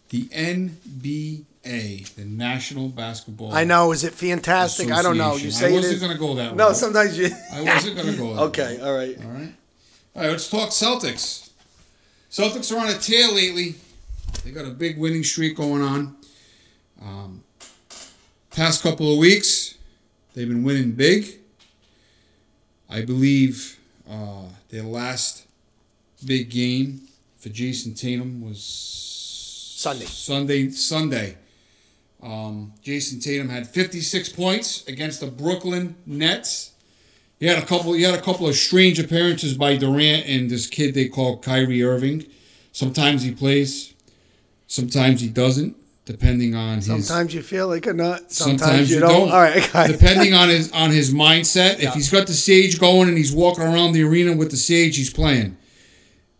D: The NBA, the National Basketball.
E: I know. Is it fantastic? I don't know. You say
D: I
E: it
D: wasn't
E: is.
D: gonna go that
E: way.
D: No,
E: sometimes you.
D: I wasn't gonna go that
E: okay, all right.
D: All right. All right, let's talk Celtics. Celtics are on a tear lately. They got a big winning streak going on. Um, past couple of weeks, they've been winning big. I believe uh, their last big game for Jayson Tatum was
E: Sunday.
D: Sunday, Sunday. Um, Jayson Tatum had 56 points against the Brooklyn Nets. He had a couple. He had a couple of strange appearances by Durant and this kid they call Kyrie Irving. Sometimes he plays, sometimes he doesn't, depending on his.
E: Sometimes you feel like a nut. Sometimes,
D: Sometimes
E: you,
D: you
E: don't.
D: don't.
E: All right, guys.
D: depending on his on his mindset. If he's got the sage going and he's walking around the arena with the sage, he's playing.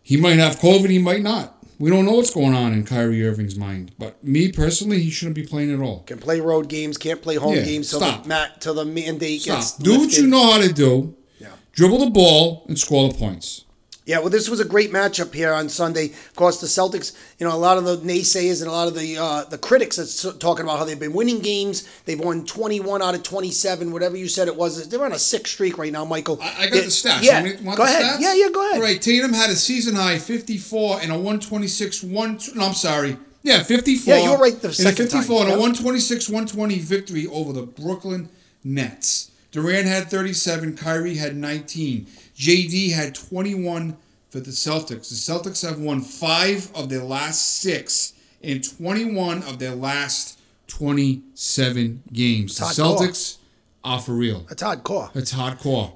D: He might have COVID. He might not. We don't know what's going on in Kyrie Irving's mind. But me personally, he shouldn't be playing at all.
E: Can play road games, can't play home
D: Yeah,
E: games till
D: stop.
E: the mat till the mandate
D: Stop.
E: gets
D: Do what you know how to do.
E: Yeah.
D: Dribble the ball and score the points.
E: Yeah, well, this was a great matchup here on Sunday. Of course, the Celtics. You know, a lot of the naysayers and a lot of the uh, the critics are s- talking about how they've been winning games. They've won twenty one out of twenty seven, whatever you said it was. They're on a six streak right now, Michael.
D: I, I got
E: They-
D: the stats.
E: Yeah,
D: Want
E: go ahead.
D: stats?
E: Yeah, yeah, go ahead.
D: All right, Tatum had a season high 54 and a 126 one. No, I'm sorry. Yeah, 54.
E: Yeah, you were right the second time.
D: 54 and
E: Yep.
D: a 126 120 victory over the Brooklyn Nets. Durant had 37. Kyrie had 19. JB had 21 for the Celtics. The Celtics have won five of their last six and 21 of their last 27 games. The
E: It's hardcore.
D: Celtics are for real.
E: That's hardcore.
D: It's hardcore.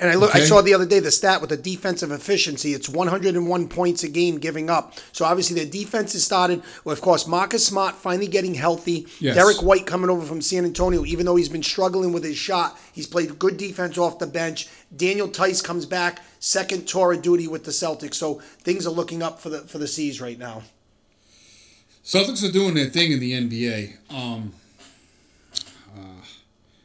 E: And I look, I saw the other day the stat with the defensive efficiency. It's 101 points a game giving up. So obviously their defense has started. Well, of course, Marcus Smart finally getting healthy.
D: Yes.
E: Derrick White coming over from San Antonio, even though he's been struggling with his shot, he's played good defense off the bench. Daniel Theis comes back, second tour of duty with the Celtics. So things are looking up for the for the C's right now.
D: Celtics are doing their thing in the NBA. Um,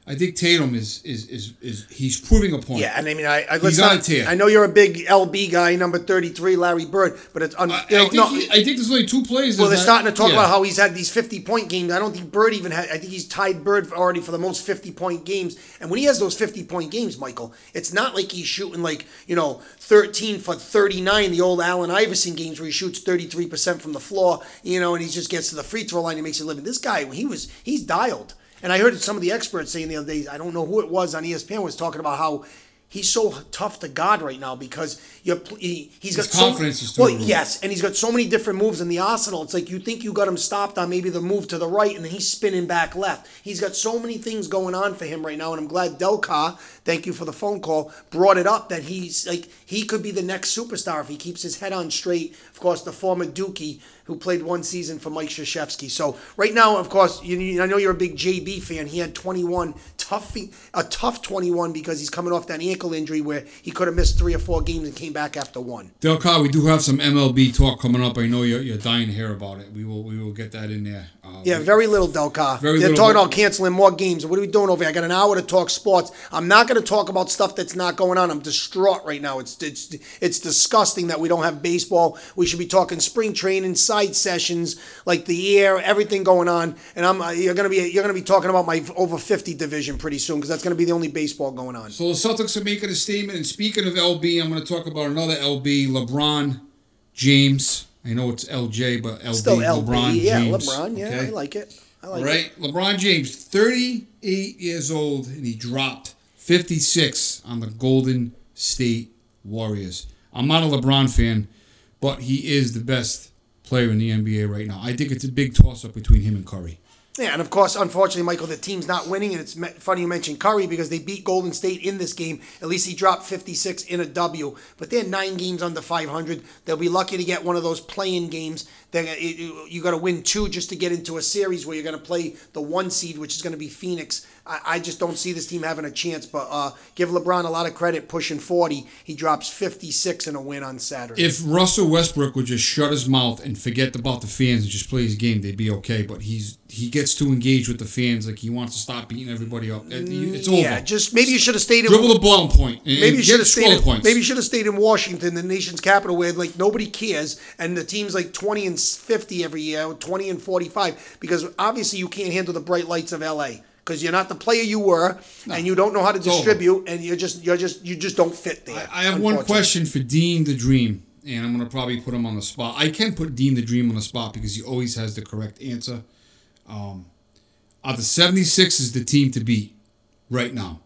D: I think Tatum is is is is he's proving a point.
E: Yeah, and I mean, I, I, let's
D: He's on
E: not. I know you're a big LB guy, number 33, Larry Bird, but it's un,
D: I, I
E: you know,
D: think
E: no,
D: he- I think there's only two plays.
E: Well, they're starting to talk
D: yeah.
E: about how he's had these 50 point games. I don't think Bird even had, I think he's tied Bird already for the most 50 point games. And when he has those 50 point games, Michael, it's not like he's shooting like, you know, 13 for 39, the old Allen Iverson games where he shoots 33% from the floor, you know, and he just gets to the free throw line and makes a living. This guy, he was, he's dialed. And I heard some of the experts saying the other day, I don't know who it was on ESPN, was talking about how he's so tough to guard right now because you're, he, he's got
D: His
E: so
D: confidence is
E: well, yes, and he's got so many different moves in the arsenal. It's like you think you got him stopped on maybe the move to the right, and then he's spinning back left. He's got so many things going on for him right now, and I'm glad Delcar, thank you for the phone call, brought it up that he's like he could be the next superstar if he keeps his head on straight. Of course, the former Dookie who played one season for Mike Krzyzewski. So right now, of course, you, you- I know you're a big JB fan. He had 21 tough, a tough 21 because he's coming off that ankle injury where he could have missed three or four games and came back after one.
D: Delcar, we do have some MLB talk coming up. I know you're, you're dying to hear about it. We will we will get that in there. Uh,
E: Yeah,
D: we-
E: very little Delcar.
D: Very
E: They're talking about canceling more games. What are we doing over here? I got an hour to talk sports. I'm not going to talk about stuff that's not going on. I'm distraught right now. It's it's it's disgusting that we don't have baseball. We should be talking spring training, side sessions, like the air, everything going on. And I'm uh, you're gonna be you're gonna be talking about my over 50 division pretty soon because that's gonna be the only baseball going on.
D: So the Celtics are making a statement. And speaking of LB, I'm going to talk about another LB, LeBron James. I know it's LJ, but LB,
E: Still LB,
D: LeBron
E: yeah,
D: James.
E: LeBron, yeah,
D: okay?
E: I like it. I like
D: All
E: it.
D: right, LeBron James, 38 years old, and he dropped 56 on the Golden State Warriors. I'm not a LeBron fan, but he is the best player in the NBA right now. I think it's a big toss up between him and Curry.
E: Yeah, and of course, unfortunately, Michael, the team's not winning, and it's funny you mentioned Curry because they beat Golden State in this game. At least he dropped 56 in a W, but they're nine games under 500. They'll be lucky to get one of those playing games. It- it- uh, you got to win two just to get into a series where you're going to play the one seed, which is going to be Phoenix. I, I just don't see this team having a chance. But uh, give LeBron a lot of credit, pushing 40. He drops 56 in a win on Saturday.
D: If Russell Westbrook would just shut his mouth and forget about the fans and just play his game, they'd be okay. But he's he gets to engage with the fans like he wants to stop beating everybody up. It's over.
E: yeah, just maybe you should have stayed in.
D: dribble the ball point.
E: Maybe you should have stayed. In,
D: points.
E: maybe you should have stayed in Washington, the nation's capital, where like nobody cares, and the team's like twenty and fifty every year, twenty and forty-five, because obviously you can't handle the bright lights of L.A. Because you're not the player you were, and you don't know how to
D: over.
E: distribute, and you're just you're just you just don't fit there.
D: I have one question for Dean the Dream, and I'm gonna probably put him on the spot. I can put Dean the Dream on the spot because he always has the correct answer. Um, are the 76ers the team to beat right now?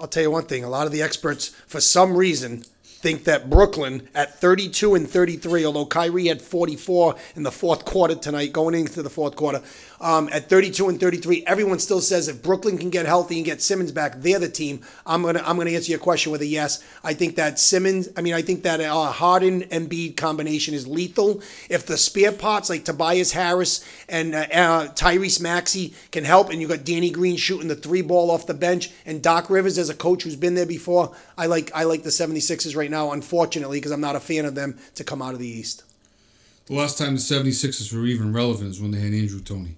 E: I'll tell you one thing: a lot of the experts, for some reason, think that Brooklyn at 32 and 33, although Kyrie had 44 in the fourth quarter tonight, going into the fourth quarter, um, at 32 and 33, everyone still says if Brooklyn can get healthy and get Simmons back, they're the team. I'm gonna I'm gonna answer your question with a yes. I think that Simmons, I mean, I think that uh, Harden and Embiid combination is lethal. If the spare parts like Tobias Harris and uh, uh, Tyrese Maxey can help, and you got Danny Green shooting the three ball off the bench, and Doc Rivers as a coach who's been there before, I like I like the 76ers right now. Unfortunately, because I'm not a fan of them to come out of the East.
D: The last time the 76ers were even relevant is when they had Andrew Toney.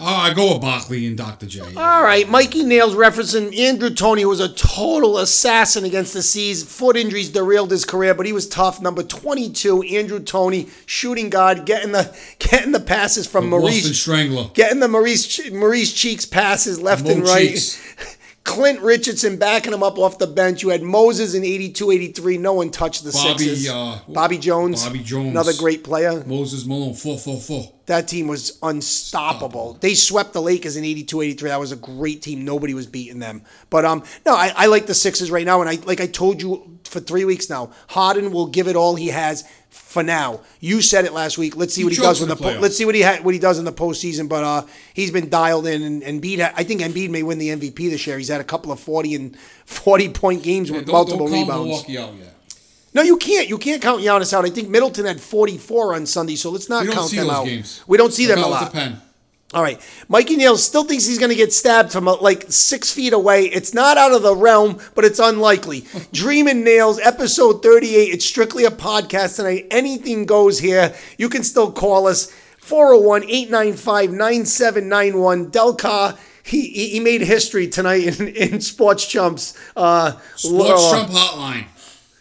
D: Oh, I go with Barkley and Dr. J.
E: All right, Mikey Nails referencing Andrew Toney was a total assassin against the C's. Foot injuries derailed his career, but he was tough. Number 22, Andrew Toney, shooting guard, getting the getting the passes from
D: The
E: Maurice,
D: Strangler.
E: getting the Maurice Maurice Cheeks passes left
D: Mo
E: and right.
D: Cheeks.
E: Clint Richardson backing him up off the bench. You had Moses in 82 83. No one touched the
D: Bobby,
E: Sixers.
D: uh,
E: Bobby Jones.
D: Bobby Jones.
E: Another great player.
D: Moses Malone, 444.
E: That team was unstoppable. They swept the Lakers in 82 83. That was a great team. Nobody was beating them. But um no, I, I like the Sixers right now. And I like I told you for three weeks now, Harden will give it all he has for now. You said it last week. Let's see
D: He
E: what he does
D: in the
E: the po- let's see what he ha- what he does in the postseason. But uh he's been dialed in and, Embiid ha- I think Embiid may win the MVP this year. He's had a couple of 40 and 40 point games with
D: Don't,
E: multiple
D: don't
E: rebounds.
D: Milwaukee out yet.
E: No, you can't. You can't count Giannis out. I think Middleton had 44 on Sunday, so let's not
D: We don't
E: count
D: see
E: them out.
D: games.
E: We don't see
D: Look
E: them a lot.
D: the pen.
E: All right. Mikey Nails still thinks he's going to get stabbed from uh, like six feet away. It's not out of the realm, but it's unlikely. Dreamin' Nails, episode 38. It's strictly a podcast tonight. Anything goes here. You can still call us 401 895 9791. Delcar. He, he made history tonight in, in Sports Chumps. Uh,
D: Sports
E: uh,
D: Chump Hotline.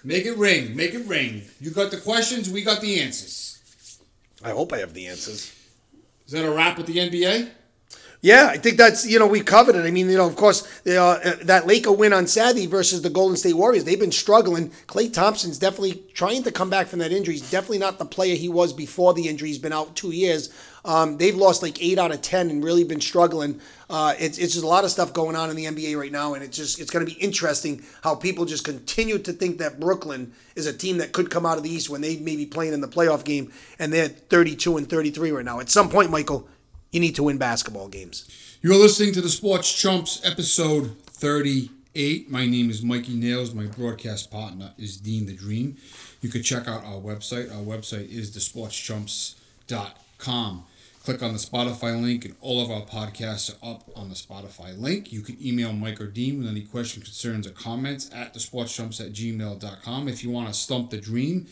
D: Make it ring. Make it ring. You got the questions, we got the answers.
E: I hope I have the answers.
D: Is that a wrap with the NBA?
E: Yeah, I think that's you know we covered it. I mean, you know, of course, uh, that Laker win on Saturday versus the Golden State Warriors, they've been struggling. Klay Thompson's definitely trying to come back from that injury. He's definitely not the player he was before the injury. He's been out two years. Um, they've lost like eight out of ten and really been struggling. Uh, it's it's just a lot of stuff going on in the NBA right now, and it's just it's going to be interesting how people just continue to think that Brooklyn is a team that could come out of the East when they may be playing in the playoff game, and they're 32 and 33 right now. At some point, Michael, you need to win basketball games.
D: You're listening to the Sports Chumps, episode 38. My name is Mikey Nails. My broadcast partner is Dean the Dream. You can check out our website. Our website is thesportschumps.com. Click on the Spotify link, and all of our podcasts are up on the Spotify link. You can email Mike or Dean with any questions, concerns, or comments at thesportschumps at gmail.com. If you want to stump the dream,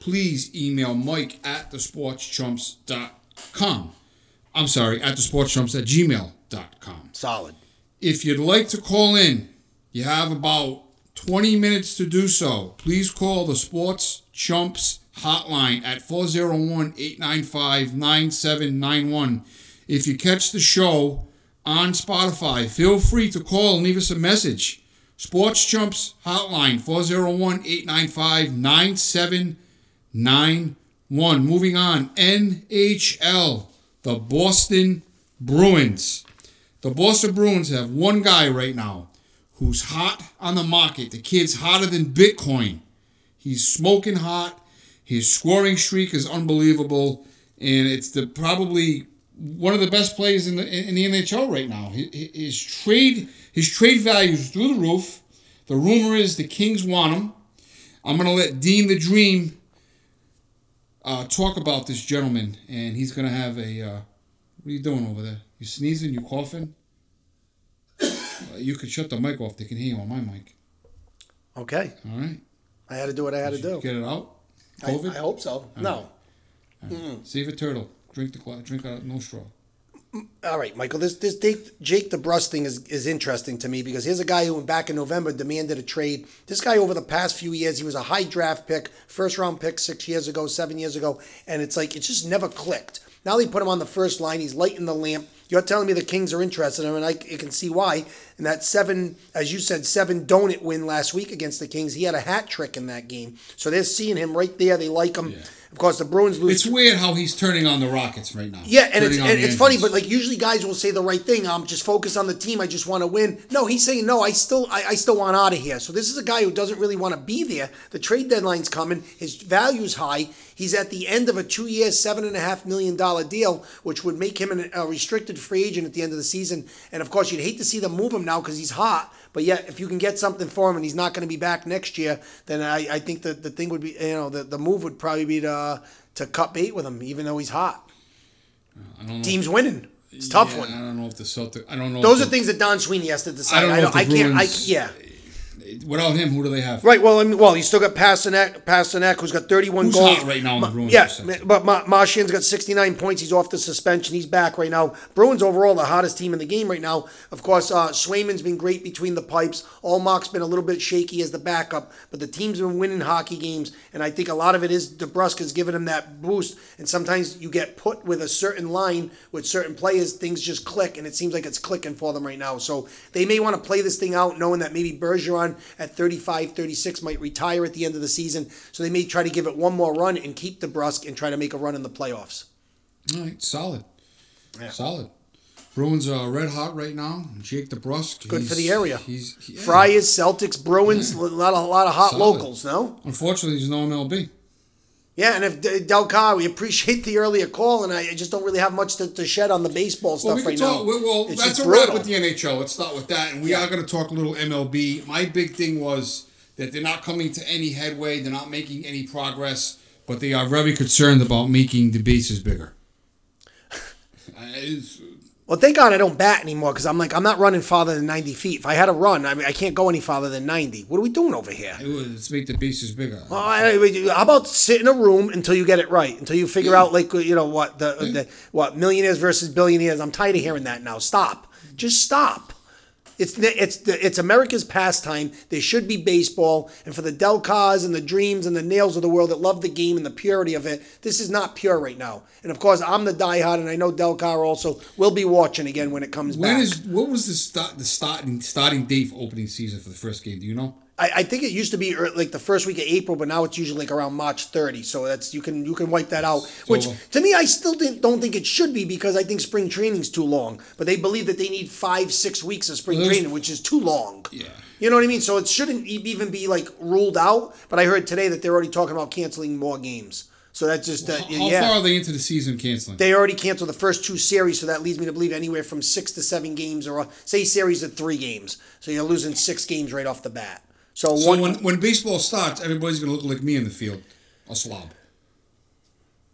D: please email Mike at thesportschumps.com. I'm sorry, at the thesportschumps at gmail.com.
E: Solid.
D: If you'd like to call in, you have about 20 minutes to do so. Please call the Sports Chumps hotline at 401 895 9791. If you catch the show on Spotify, feel free to call and leave us a message. Sports Chumps hotline 401 895 9791. Moving on, NHL, the Boston Bruins. The Boston Bruins have one guy right now who's hot on the market. The kid's hotter than Bitcoin. He's smoking hot. His scoring streak is unbelievable, and it's the probably one of the best players in the in the NHL right now. His, his trade his trade value is through the roof. The rumor is the Kings want him. I'm gonna let Dean the Dream uh, talk about this gentleman, and he's gonna have a. Uh, what are you doing over there? You sneezing? You coughing? Uh, you could shut the mic off. They can hear you on my mic.
E: Okay.
D: All right.
E: I had to do what I had to
D: Did you
E: do.
D: Get it out.
E: I,
D: COVID.
E: I hope so. No.
D: Save a turtle. Drink the drink out no straw.
E: All right, Michael. This this Jake, DeBrusk thing is, is interesting to me because here's a guy who went back in November demanded a trade. This guy over the past few years, he was a high draft pick, first round pick six years ago, seven years ago, and it's like it just never clicked. Now they put him on the first line. He's lighting the lamp. You're telling me the Kings are interested in him, and I, I can see why. In that seven, as you said, seven donut win last week against the Kings. He had a hat trick in that game, so they're seeing him right there. They like him. Of course, the Bruins lose.
D: It's weird how he's turning on the Rockets right now.
E: Yeah, and it's,
D: Turning
E: and it's funny, but like usually guys will say the right thing. I'm just focused on the team. I just want to win. No, he's saying no. I still, I, I still want out of here. So this is a guy who doesn't really want to be there. The trade deadline's coming. His value's high. He's at the end of a two-year, seven and a half million dollar deal, which would make him an, a restricted free agent at the end of the season. And of course, you'd hate to see them move him now because he's hot. But yet, if you can get something for him and he's not going to be back next year, then I, I think that the thing would be, you know, the, the move would probably be to to cut bait with him, even though he's hot.
D: I don't know.
E: Team's winning. It's a tough
D: Yeah,
E: one.
D: I don't know if the Celtic. I don't know.
E: Those
D: if
E: are
D: the-
E: things that Don Sweeney has to decide.
D: I don't know if the
E: I can't. I, yeah.
D: Without him, who do they have?
E: Right. Well, I mean, well, he's still got Pastrnak, Pastrnak, who's got 31
D: Who's
E: goals.
D: hot right now in the Bruins
E: Yeah, but Ma- Marchand's got 69 points. He's off the suspension. He's back right now. Bruins overall the hottest team in the game right now. Of course, uh, Swayman's been great between the pipes. Ullmark's been a little bit shaky as the backup, but the team's been winning hockey games, and I think a lot of it is DeBrusk's giving him that boost. And sometimes you get put with a certain line with certain players, things just click, and it seems like it's clicking for them right now. So they may want to play this thing out, knowing that maybe Bergeron at 35, 36 might retire at the end of the season. So they may try to give it one more run and keep DeBrusk and try to make a run in the playoffs.
D: All right, solid, solid. Bruins are red hot right now. Jake DeBrusk.
E: Good for the area.
D: He's yeah.
E: Friars, Celtics, Bruins, a lot of, a lot of hot
D: Solid.
E: locals, no?
D: Unfortunately, there's no MLB.
E: Yeah, and if Delcar, we appreciate the earlier call, and I just don't really have much to, to shed on the baseball stuff
D: Well, we
E: right
D: talk.
E: now.
D: Well,
E: It's
D: that's a wrap with the NHL. Let's start with that, and we are going to talk a little MLB. My big thing was that they're not coming to any headway. They're not making any progress, but they are very concerned about making the bases bigger. Uh,
E: Well, thank God I don't bat anymore because I'm like I'm not running farther than 90 feet. If I had to run, I mean I can't go any farther than 90. What are we doing over here?
D: Let's make the bases bigger.
E: Well, I- I- How about sit in a room until you get it right, until you figure out like you know what the, the what millionaires versus billionaires. I'm tired of hearing that now. Stop. Just stop. It's it's it's America's pastime. There should be baseball, and for the Delcars and the Dreams and the Nails of the world that love the game and the purity of it, this is not pure right now. And of course, I'm the diehard, and I know Delcar also will be watching again when it comes
D: When
E: back.
D: is what was the start the starting starting date for opening season for the first game? Do you know?
E: I, I think it used to be like the first week of April, but now it's usually like around March 30. So that's you can you can wipe that out. Which to me, I still don't think it should be because I think spring training's too long. But they believe that they need five six weeks of spring
D: Well,
E: training, which is too long.
D: Yeah.
E: You know what I mean? So it shouldn't even be like ruled out. But I heard today that they're already talking about canceling more games. So that's just uh,
D: How
E: yeah.
D: far are they into the season canceling?
E: They already canceled the first two series, so that leads me to believe anywhere from six to seven games, or say series of three games. So you're losing six games right off the bat. So,
D: so
E: one,
D: when when baseball starts, everybody's going to look like me in the field, a slob.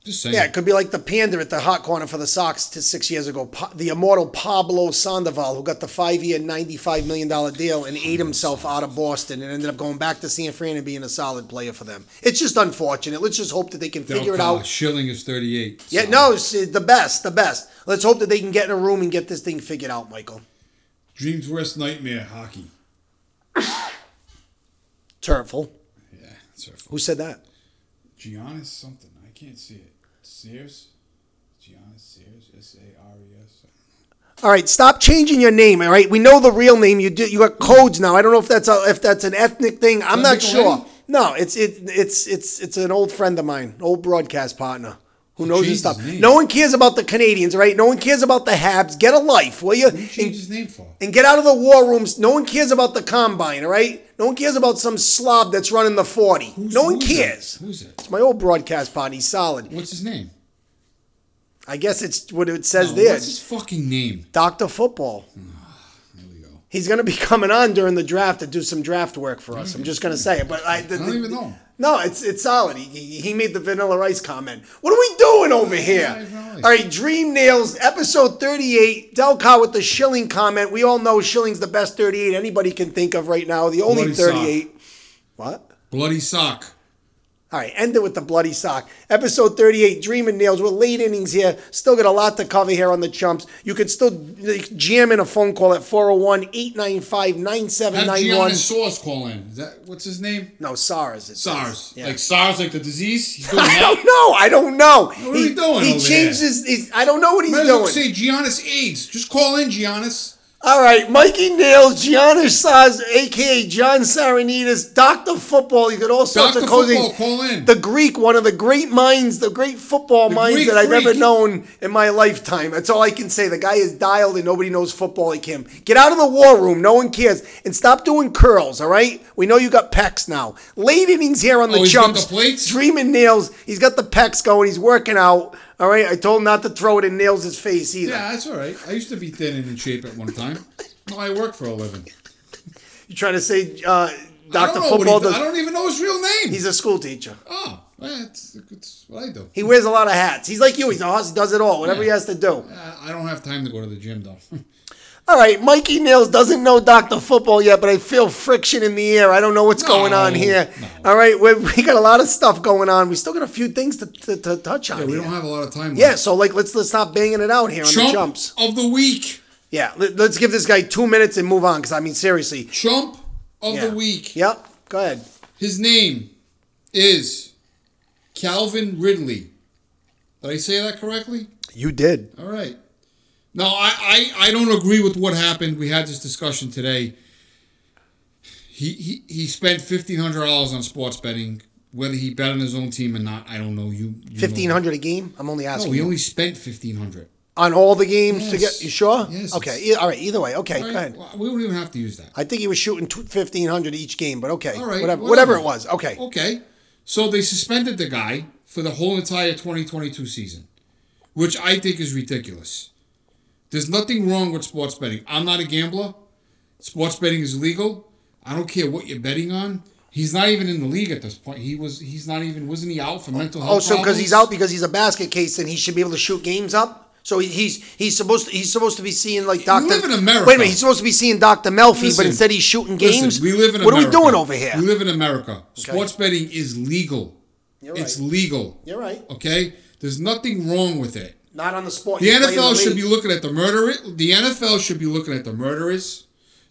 D: Just saying.
E: Yeah, it could be like the panda at the hot corner for the Sox to six years ago. Pa- the immortal Pablo Sandoval, who got the five-year, ninety-five million dollar deal and ate himself out of Boston and ended up going back to San Fran and being a solid player for them. It's just unfortunate. Let's just hope that they can figure it out.
D: Schilling is thirty-eight.
E: Yeah, no, it's the best, the best. Let's hope that they can get in a room and get this thing figured out, Michael.
D: Dream's worst nightmare, hockey.
E: Turful.
D: Yeah, it's
E: Who said that?
D: Giannis something. I can't see it. Sears? Giannis Sears? S A R E S.
E: All right, stop changing your name. All right, we know the real name. You do. You got codes now. I don't know if that's a, if that's an ethnic thing. I'm not sure. No, it's it it's it's it's an old friend of mine, old broadcast partner. Who knows his
D: changed his
E: stuff? No one cares about the Canadians, right? No one cares about the Habs. Get a life, will you?
D: What you change
E: And,
D: his name for?
E: and get out of the war rooms. No one cares about the combine, all right? No one cares about some slob that's running the 40.
D: Who's-
E: no one
D: who's
E: cares.
D: that? Who's it?
E: It's my old broadcast partner. He's solid.
D: What's his name?
E: I guess it's what it says
D: No,
E: there.
D: What's his fucking name?
E: Doctor Football.
D: Ah, there we go.
E: He's going to be coming on during the draft to do some draft work for us. I'm just going to say it, but I, the,
D: I don't even know.
E: No, it's it's solid. He, he made the Vanilla rice comment. What are we doing over here? All right, Dream Nails, episode 38. Delcar with the Schilling comment. We all know Schilling's the best 38 anybody can think of right now. The only
D: Bloody sock.
E: 38. What?
D: Bloody sock.
E: All right, end it with the bloody sock. Episode 38, Dream and Nails. We're late innings here. Still got a lot to cover here on the chumps. You can still jam in a phone call at 401 895
D: Have
E: 9791.
D: Giannis Source call in. Is that what's his name?
E: No, SARS. it.
D: SARS.
E: Yeah.
D: Like SARS, like the disease. He's doing
E: I don't know. I don't know.
D: What are we doing
E: He
D: over
E: changed
D: there?
E: his. I don't know what he's
D: Might as well
E: doing.
D: say Giannis AIDS. Just call in, Giannis.
E: All right, Mikey Nails, Giannis Saz, aka John Saranitas, Doctor Football. You could also
D: Dr. Football, call in.
E: The Greek, one of the great minds, the great football minds
D: Greek
E: that I've ever known in my lifetime. That's all I can say. The guy is dialed and nobody knows football like him. Get out of the war room. No one cares. And stop doing curls, all right? We know you got pecs now. Late innings here on oh, the
D: Oh, he's got
E: chumps.
D: the?
E: Dreaming Nails. He's got the pecs going. He's working out. All right. I told him not to throw it in Nails' face either.
D: Yeah, that's all right. I used to be thin and in shape at one time. No, I work for a living.
E: You trying to say uh, Doctor
D: don't know what
E: Football? does-
D: I don't even know his real name.
E: He's a school teacher.
D: oh, it's, it's what I do.
E: He wears a lot of hats. He's like you. He's a hus- does it all. Whatever he has to do.
D: Uh, I don't have time to go to the gym though.
E: All right, Mikey Nails doesn't know Doctor Football yet, but I feel friction in the air. I don't know what's going on here.
D: no.
E: All right, we, we got a lot of stuff going on. We still got a few things to, to, to touch on.
D: yeah, we
E: here.
D: don't have a lot of time.
E: Yeah, so like let's let's stop banging it out here on the chumps.
D: of the week.
E: Yeah, let, us give this guy two minutes and move on. Because I mean, seriously.
D: Chump of
E: Yeah.
D: the week.
E: Yep. Go ahead.
D: His name is Calvin Ridley. Did I say that correctly?
E: You did.
D: All right. No, I, I, I don't agree with what happened. We had this discussion today. He he, he spent fifteen hundred dollars on sports betting. Whether he bet on his own team or not, I don't know. You, you.
E: Fifteen hundred a game. I'm only asking.
D: No, he
E: you.
D: only spent fifteen hundred.
E: on all the games to get. You sure?
D: Yes,
E: Okay. e- all right. Either way. Okay. Go ahead.
D: We don't even have to use that.
E: I think he was shooting fifteen hundred each game, but okay.
D: All right,
E: Whatever.
D: whatever.
E: Whatever it was. Okay.
D: Okay. So they suspended the guy for the whole entire 2022 season, which I think is ridiculous. There's nothing wrong with sports betting. I'm not a gambler. Sports betting is legal. I don't care what you're betting on. He's not even in the league at this point. He was. He's not even. Wasn't he out for mental health?
E: Oh, so because he's out because he's a basket case, and he should be able to shoot games up. So he's he's supposed to, he's supposed to be seeing like Doctor.
D: live in America.
E: Wait a minute, he's supposed to be seeing Doctor Melfi,
D: Listen,
E: but instead he's shooting games.
D: Listen,
E: games.
D: we live in
E: what
D: America.
E: are we doing over here?
D: We live in America. Sports betting is legal.
E: You're right.
D: It's legal.
E: You're right.
D: Okay. There's nothing wrong with it.
E: Not on the sport.
D: The
E: you play in
D: NFL should be looking at the murderer. The NFL should be looking at the murderers,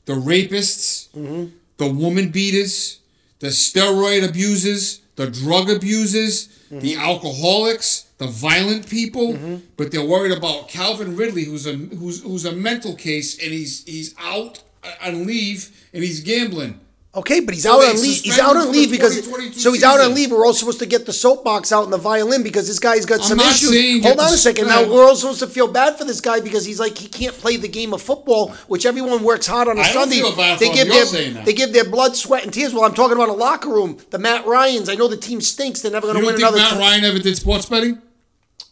D: the rapists,
E: Mm-hmm.
D: the woman beaters, the steroid abusers, the drug abusers,
E: Mm-hmm.
D: the alcoholics, the violent people. But they're worried about Calvin Ridley, who's a who's who's a mental case, and he's he's out on leave and he's gambling.
E: Okay, but he's
D: So
E: out
D: they
E: on leave. He's out
D: him
E: on
D: for
E: leave because
D: 2022
E: so he's out on
D: season.
E: leave. We're all supposed to get the soapbox out and the violin because this guy's got
D: I'm
E: some
D: not
E: issues. Hold on
D: the
E: a second. Now we're all supposed to feel bad for this guy because he's like he can't play the game of football, which everyone works hard on a
D: I don't
E: Sunday.
D: feel bad for
E: they
D: him.
E: give
D: You're
E: their
D: that.
E: they give their blood, sweat, and tears. Well, I'm talking about a locker room. The Matt Ryan's. I know the team stinks. They're never
D: You
E: going to
D: don't
E: win
D: think
E: another.
D: Matt Ryan ever did sports betting?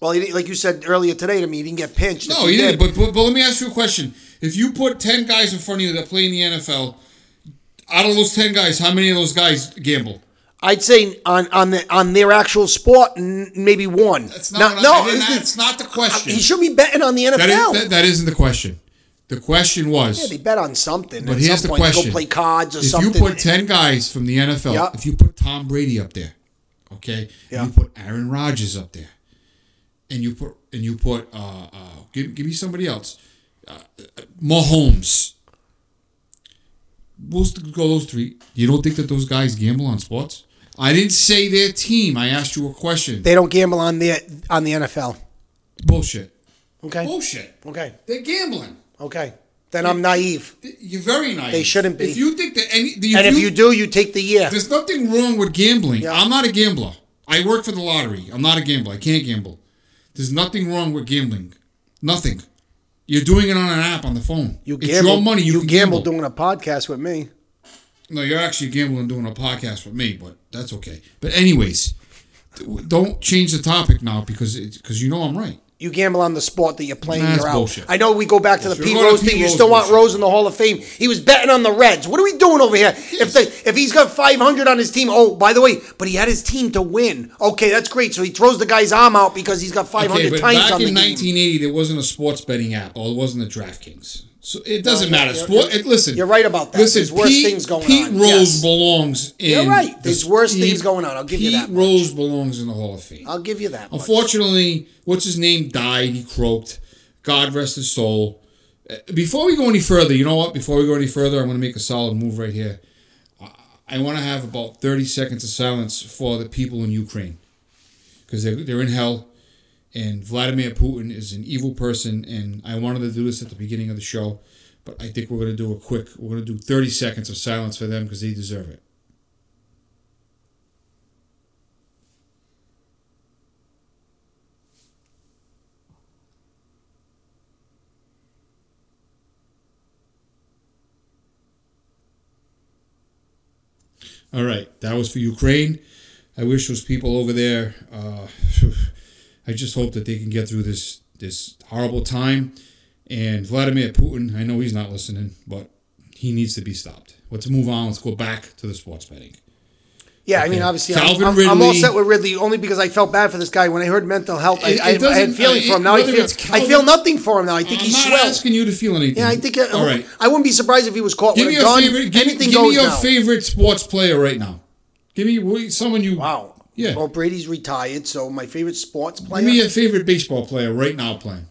E: well, he didn't, like you said earlier today to me, he didn't get pinched.
D: No, he didn't. But, but but let me ask you a question: If you put ten guys in front of you that play in the NFL, out of those ten guys, how many of those guys gamble?
E: I'd say on on the on their actual sport, n- maybe one.
D: That's not.
E: No,
D: what I-
E: no,
D: I didn't-
E: it's-
D: that's not the question.
E: He should be betting on the NFL.
D: That is, that, that isn't the question. The question was.
E: Yeah, they bet on something.
D: but
E: at
D: here's
E: some
D: the
E: point.
D: Question:
E: Go play cards or
D: If
E: something.
D: you put ten guys from the NFL,
E: Yeah.
D: if you put Tom Brady up there, okay, and you put Aaron Rodgers up there, and you put and you put uh, uh give give me somebody else, uh, uh, Mahomes. We'll go those three. You don't think that those guys gamble on sports? I didn't say their team. I asked you a question.
E: they don't gamble on the on the NFL.
D: Bullshit.
E: Okay.
D: Bullshit.
E: Okay.
D: They're gambling.
E: Okay. Then I'm naive.
D: You're very nice.
E: They shouldn't be.
D: If you think that any, if
E: And if you do, you take the year.
D: There's nothing wrong with gambling.
E: Yeah.
D: I'm not a gambler. I work for the lottery. I'm not a gambler. I can't gamble. There's nothing wrong with gambling. Nothing. You're doing it on an app on the phone.
E: You
D: it's
E: gamble.
D: your money. You, can
E: gamble
D: gamble.
E: doing a podcast with me.
D: no, you're actually gambling doing a podcast with me, but that's okay. But anyways, don't change the topic now because because you know I'm right.
E: You gamble on the sport that you're playing.
D: That's
E: you're out.
D: bullshit.
E: I know we go back to the Pete Rose thing. You still want. Rose in the Hall of Fame. He was betting on the Reds. What are we doing over here? If the if he's got 500 on his team, oh by the way, but he had his team to win. Okay, that's great. So he throws the guy's arm out because he's got 500
D: Okay, but
E: times
D: back
E: on the
D: in
E: game.
D: 1980, there wasn't a sports betting app, or there wasn't a DraftKings. So it doesn't
E: No,
D: matter.
E: you're-
D: Sport.
E: you're-
D: listen,
E: you're right about that.
D: Listen,
E: There's worse
D: Pete,
E: things going
D: Pete
E: on.
D: Pete Rose
E: Yes.
D: belongs in.
E: You're right. There's
D: the-
E: worse
D: he-
E: things going on. I'll give you that much.
D: Rose belongs in the Hall of Fame.
E: I'll give you that. much.
D: Unfortunately, what's his name died. He croaked. God rest his soul. Uh, Before we go any further, you know what? Before we go any further, I'm going to make a solid move right here. I- I want to have about 30 seconds of silence for the people in Ukraine because they're, they're in hell. And Vladimir Putin is an evil person. And I wanted to do this at the beginning of the show. But I think we're gonna do a quick. We're gonna do thirty seconds of silence for them because they deserve it. All right, that was for Ukraine. I wish those people over there. Uh, I just hope that they can get through this this horrible time. And Vladimir Putin, I know he's not listening, but he needs to be stopped. Let's move on. Let's go back to the sports betting.
E: Yeah, I mean, obviously, I'm, I'm, I'm all set with Ridley only because I felt bad for this guy when I heard mental health. I,
D: It- it
E: I, I had for him. Now I feel
D: it's
E: I feel nothing for him now. I think
D: I'm
E: he's
D: not
E: swell.
D: asking you to feel anything.
E: Yeah, I think. Uh,
D: All right.
E: I wouldn't be surprised if he was caught
D: Give
E: with
D: me
E: a
D: your
E: gun.
D: favorite. Give,
E: Anything
D: give
E: goes
D: me your
E: now.
D: favorite sports player right now. Give me someone you.
E: Wow.
D: Yeah.
E: Well, Brady's retired, so my favorite sports player.
D: Give me your favorite baseball player right now playing.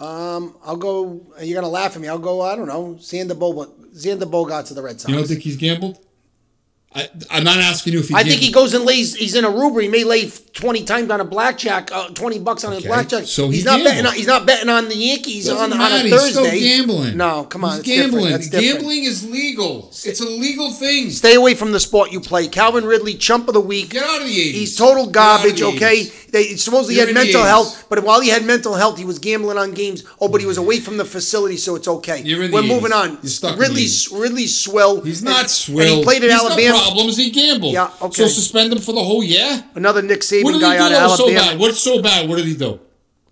E: um, I'll go. You're gonna laugh at me. I'll go. I don't know. Xander Bogart. Xander Bogaerts to the Red Sox.
D: You don't think he's gambled? I, I'm not asking you if he.
E: I think he goes and lays. He's in a Ruber. He may lay twenty times on a blackjack, uh, twenty bucks on a blackjack.
D: so he
E: he's not betting. On, he's not betting on the Yankees
D: Doesn't
E: on, on a
D: He's still gambling.
E: No, come on,
D: gambling. Gambling is legal. It's a legal thing.
E: Stay away from the sport you play. Calvin Ridley, chump of the week.
D: Get out of the 80s.
E: He's total
D: Get out of
E: garbage. Okay,
D: 80s.
E: they supposedly
D: You're
E: had mental health, but while he had mental health, he was gambling on games. Oh, but he was away from the facility, so it's okay.
D: You're in the
E: We're moving
D: 80s.
E: on.
D: You're stuck
E: Ridley's Ridley's swill.
D: He's
E: And-
D: not swill.
E: And he played at
D: He's
E: Alabama.
D: The problem is he gambled.
E: Yeah, okay.
D: So suspend him for the whole year.
E: Another Nick
D: What
E: Saban guy
D: do
E: out of
D: was so bad? What's so bad? What did he do?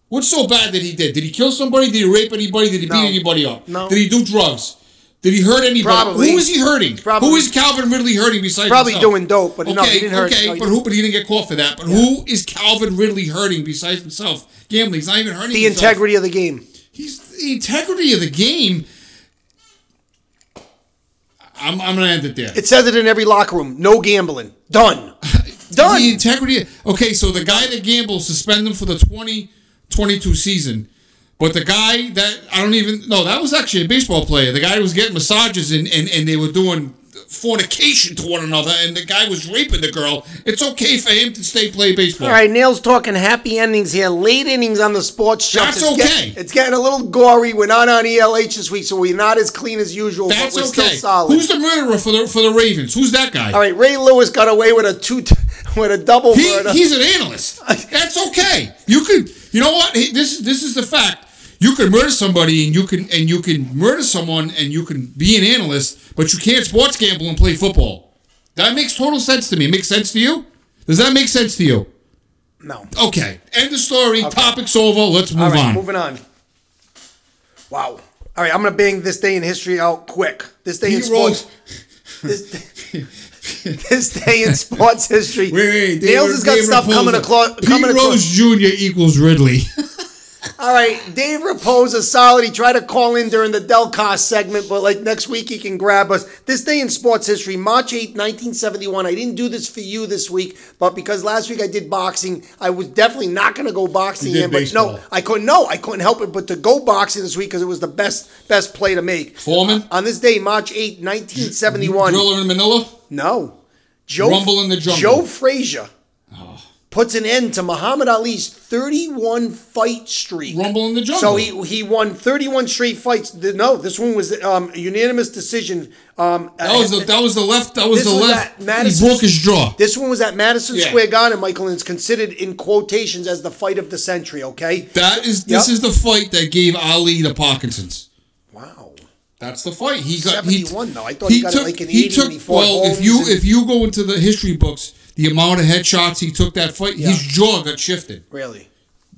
D: What's so bad that he did? Did he kill somebody? Did he rape anybody? Did he
E: No.
D: beat anybody up?
E: No.
D: Did he do drugs? Did he hurt anybody?
E: Probably.
D: Who is he hurting?
E: Probably.
D: Who is Calvin Ridley hurting besides himself?
E: Probably
D: himself?
E: doing dope, but
D: okay,
E: no, he didn't hurt-
D: Okay,
E: no,
D: but who? But he didn't get caught for that. But who is Calvin Ridley hurting besides himself? Gambling. He's not even hurting
E: The
D: himself.
E: integrity of the game.
D: He's the integrity of the game. I'm, I'm gonna end it there.
E: It says it in every locker room. No gambling. Done. Done.
D: The integrity. Okay, so the guy that gambles suspend him for the 2022 season. But the guy that I don't even no, that was actually a baseball player. The guy who was getting massages and, and, and they were doing fornication to one another and the guy was raping the girl. It's okay for him to stay play baseball.
E: All right, Nails talking happy endings here. Late innings on the sports show.
D: That's
E: it's
D: okay.
E: Getting, it's getting a little gory. We're not on ELH this week, so we're not as clean as usual,
D: That's okay. Who's the murderer for the for the Ravens? Who's that guy?
E: All right, Ray Lewis got away with a two with a double
D: He,
E: murder.
D: he's an analyst. That's okay. You could, you know what? This this is the fact. You can murder somebody, and you can and you can murder someone, and you can be an analyst, but you can't sports gamble and play football. That makes total sense to me. It makes sense to you? Does that make sense to you?
E: no.
D: Okay. End of story. Topic's over. Let's move
E: All right,
D: on.
E: moving on. Wow. All right, I'm gonna bang this day in history out quick. This day in sports. This, this day in sports history.
D: Wait, wait.
E: Nails has got stuff coming across.
D: Pete
E: Coming across.
D: Rose Jr. equals Ridley.
E: All right, Dave Raposa, solid. He tried to call in during the Delcast segment, but like next week he can grab us. This day in sports history, March 8, 1971. I didn't do this for you this week, but because last week I did boxing, I was definitely not going to go boxing in. But
D: baseball.
E: no, I couldn't. No, I couldn't help it but to go boxing this week because it was the best best play to make.
D: Foreman?
E: Uh, on this day, March 8, 1971.
D: Thrilla in Manila.
E: No. Joe,
D: Rumble in the jungle.
E: Joe Frazier puts an end to Muhammad Ali's 31 fight streak.
D: Rumble in the jungle.
E: So he he won 31 straight fights. No, this one was um, a unanimous decision. Um,
D: That was the that was the left. That was the
E: was
D: left.
E: Madison-
D: he broke his jaw.
E: This one was at Madison
D: Yeah.
E: Square Garden, Michael, and it's considered in quotations as the fight of the century. Okay.
D: That is this
E: Yep.
D: is the fight that gave Ali the Parkinson's.
E: Wow.
D: That's the fight. He got he,
E: 71 though. I thought he got it like in 80 when he fought
D: well, if you
E: and-
D: if you go into the history books, the amount of headshots he took that fight, his jaw got shifted.
E: Really.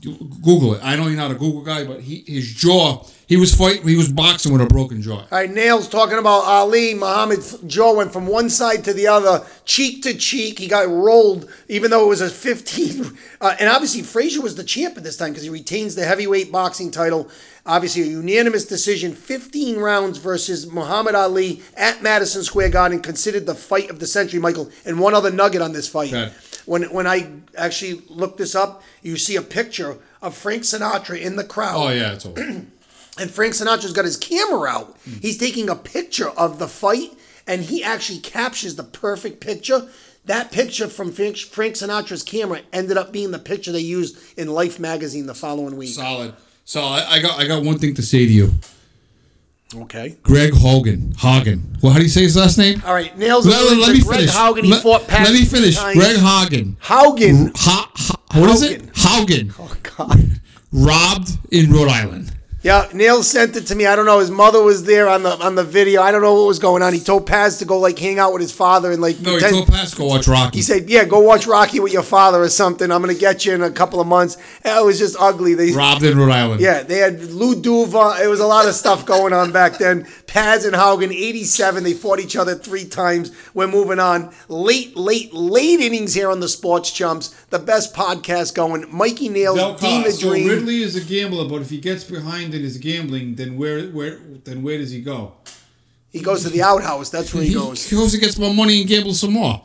D: Google it. I know you're not a Google guy, but he his jaw. He was fight. He was boxing with a broken jaw.
E: All right, Nails talking about Ali. Muhammad's jaw went from one side to the other, cheek to cheek. He got rolled, even though it was a 15. Uh, and obviously, Frazier was the champ at this time because he retains the heavyweight boxing title. Obviously, a unanimous decision, 15 rounds versus Muhammad Ali at Madison Square Garden, considered the fight of the century, Michael. And one other nugget on this fight.
D: Okay.
E: When, when I actually looked this up, you see a picture of Frank Sinatra in the crowd
D: Oh yeah, it's.
E: and Frank Sinatra's got his camera out. He's taking a picture of the fight, and he actually captures the perfect picture. That picture from Frank Frank Sinatra's camera ended up being the picture they used in Life magazine the following week.
D: Solid. So I, I got I got one thing to say to you.
E: Okay.
D: Greg Hogan. Hogan. Well, how do you say his last name?
E: All right. Nails.
D: Let, let- let me
E: Greg
D: finish.
E: Haugen. He
D: let,
E: fought Pat
D: let me finish.
E: times.
D: Greg Hogan.
E: Hogan.
D: Ha, ha, what is it? Hogan.
E: Oh God.
D: Robbed in Rhode Island.
E: Yeah, Neil sent it to me. I don't know. His mother was there on the on the video. I don't know what was going on. He told Paz to go like hang out with his father and like.
D: No, he
E: pretend-
D: told Pascal watch Rocky.
E: He said, "Yeah, go watch Rocky with your father or something. I'm gonna get you in a couple of months." And it was just ugly. They,
D: Robbed in Rhode Island.
E: yeah, they had Lou Duva. It was a lot of stuff going on back then. Paz and Haugen, 87. They fought each other three times. We're moving on. Late, late, late innings here on the Sports Chumps. The best podcast going. Mikey Nails, Dean the
D: so
E: Dream.
D: Ridley is a gambler, but if he gets behind in his gambling, then where where then where does he go?
E: he goes to the outhouse. That's where he
D: He
E: goes.
D: He goes and gets more money and gambles some more.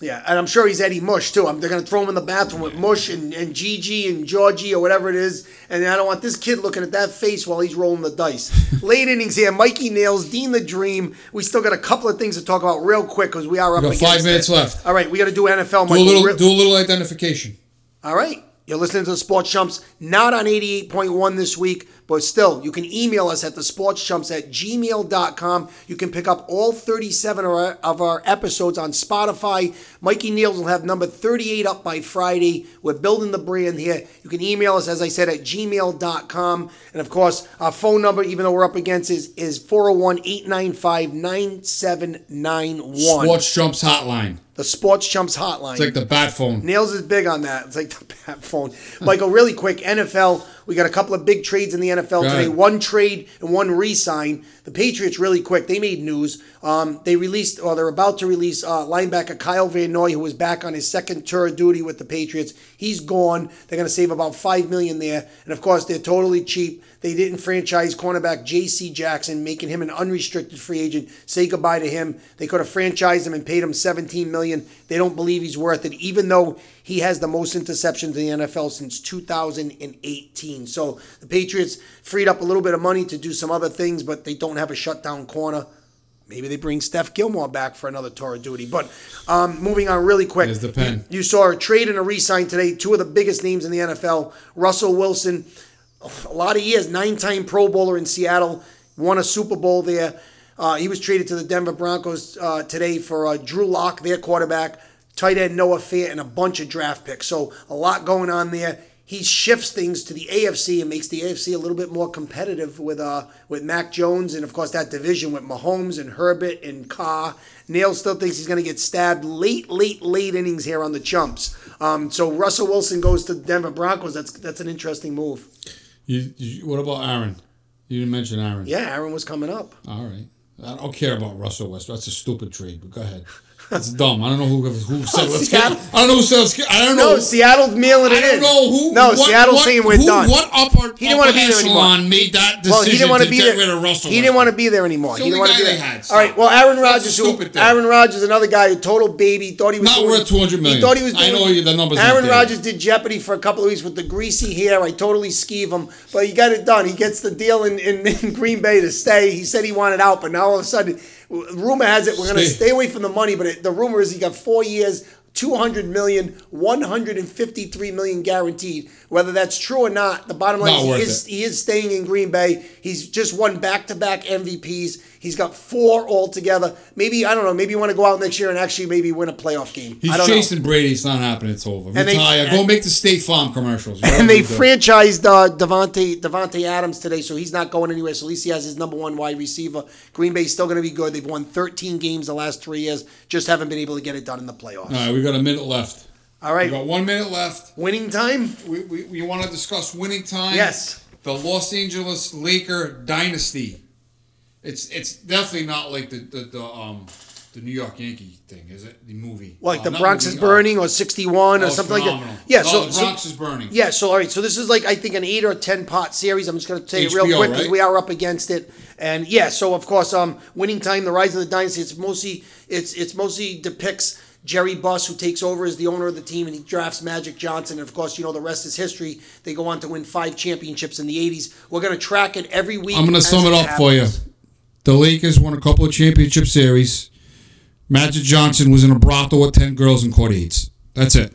E: Yeah, and I'm sure he's Eddie Mush too. I'm, they're gonna throw him in the bathroom with Mush and, and Gigi and Georgie or whatever it is. And I don't want this kid looking at that face while he's rolling the dice. Late innings here. Mikey Nails, Dean the Dream. We still got a couple of things to talk about real quick because we are up
D: We got five minutes
E: it.
D: left.
E: All right, we got to do NFL.
D: Do a little do a little identification.
E: All right. You're listening to the Sports Chumps, not on 88.1 this week, but still, you can email us at the Sports at gmail.com. You can pick up all 37 of our, episodes on Spotify. Mikey Nails will have number 38 up by Friday. We're building the brand here. You can email us, as I said, at gmail.com. And of course, our phone number, even though we're up against, is, is 401 895 9791.
D: Sports Chumps Hotline.
E: The Sports Chumps hotline.
D: It's like the bat phone.
E: Nails is big on that. It's like the bat phone. Michael, really quick, NFL. We got a couple of big trades in the NFL
D: Go
E: today.
D: ahead.
E: One trade and one re-sign. The Patriots really quick. They made news. Um, they released, or they're about to release, uh, linebacker Kyle Van Noy, who was back on his second tour of duty with the Patriots. He's gone. They're going to save about five million there, and of course they're totally cheap. They didn't franchise cornerback J.C. Jackson, making him an unrestricted free agent. Say goodbye to him. They could have franchised him and paid him 17 million. They don't believe he's worth it, even though he has the most interceptions in the NFL since 2018. So the Patriots freed up a little bit of money to do some other things, but they don't have a shutdown corner. Maybe they bring Steph Gilmore back for another tour of duty. But um, moving on really quick.
D: There's the pen.
E: You saw a trade and a re-sign today. Two of the biggest names in the NFL. Russell Wilson, a lot of years, nine-time Pro Bowler in Seattle, won a Super Bowl there. Uh, he was traded to the Denver Broncos uh, today for uh, Drew Lock, their quarterback, tight end Noah Fant, and a bunch of draft picks. So a lot going on there. He shifts things to the AFC and makes the AFC a little bit more competitive with uh with Mac Jones and of course that division with Mahomes and Herbert and Carr. Nail still thinks he's going to get stabbed late, late, late innings here on the chumps. Um, so Russell Wilson goes to the Denver Broncos. That's that's an interesting move.
D: You, you, what about Aaron? You didn't mention Aaron.
E: Yeah, Aaron was coming up.
D: All right. I don't care about Russell Westbrook. That's a stupid trade. But go ahead. That's dumb. I don't know who who said let's oh, get.
E: Seattle-
D: I don't know who said let's get. I don't know.
E: No, Seattle's mailing it
D: I don't
E: in.
D: know who.
E: No,
D: what,
E: Seattle's
D: what,
E: saying we're
D: who,
E: done.
D: What upper,
E: He didn't want to be there anymore.
D: made that decision
E: Well, he didn't want
D: to
E: be
D: get
E: there.
D: rid of Russell
E: he didn't want to be there anymore. He didn't want to be there.
D: had.
E: All right. Well, Aaron Rodgers, who. Aaron Rodgers, another guy, a total baby. Thought he was
D: Not
E: doing,
D: worth 200 million.
E: He thought he was.
D: I know the numbers
E: Aaron. Rodgers did Jeopardy for a couple of weeks with the greasy hair. I totally skeeve him, but he got it done. He gets the deal in, in, in Green Bay to stay. He said he wanted out, but now all of a sudden, rumor has it we're going to
D: Stay.
E: away from the money. But it, the rumor is he got four years. 200 million, 153 million guaranteed. Whether that's true or not, the bottom line
D: Not
E: is he is, he is staying in Green Bay. He's just won back to back MVPs. He's got four altogether. Maybe, I don't know, maybe you want to go out next year and actually maybe win a playoff game.
D: He's
E: I don't know.
D: chasing Brady. It's not happening. It's over.
E: And they-
D: Retire. Go make the State Farm commercials.
E: And they
D: you
E: franchised uh, Davante, Davante Adams today, so he's not going anywhere. So at least he has his number one wide receiver. Green Bay's still going to be good. They've won 13 games the last three years, just haven't been able to get it done in the playoffs.
D: All right, we got a minute left.
E: All right.
D: We got one minute left.
E: winning time?
D: We, we, we want to discuss winning time.
E: Yes.
D: The Los Angeles Laker dynasty. It's it's definitely not like the the, the um the New York Yankee thing, is it? The movie.
E: Like
D: Uh,
E: the Bronx
D: movie,
E: is
D: uh,
E: burning or 61
D: oh,
E: or
D: it's
E: something like that. Yeah,
D: No,
E: so,
D: the
E: so
D: Bronx is burning.
E: Yeah, so all right, so this is like I think an eight or ten pot series. I'm just going to tell you real quick because
D: right?
E: we are up against it, and yeah, so of course, um, winning time, the rise of the dynasty. It's mostly it's it's mostly depicts Jerry Buss who takes over as the owner of the team, and he drafts Magic Johnson, and of course, you know the rest is history. They go on to win five championships in the '80s. We're going to track it every week.
D: I'm going to sum it up for you. The Lakers won a couple of championship series. Magic Johnson was in a brothel with 10 girls and caught AIDS. That's it.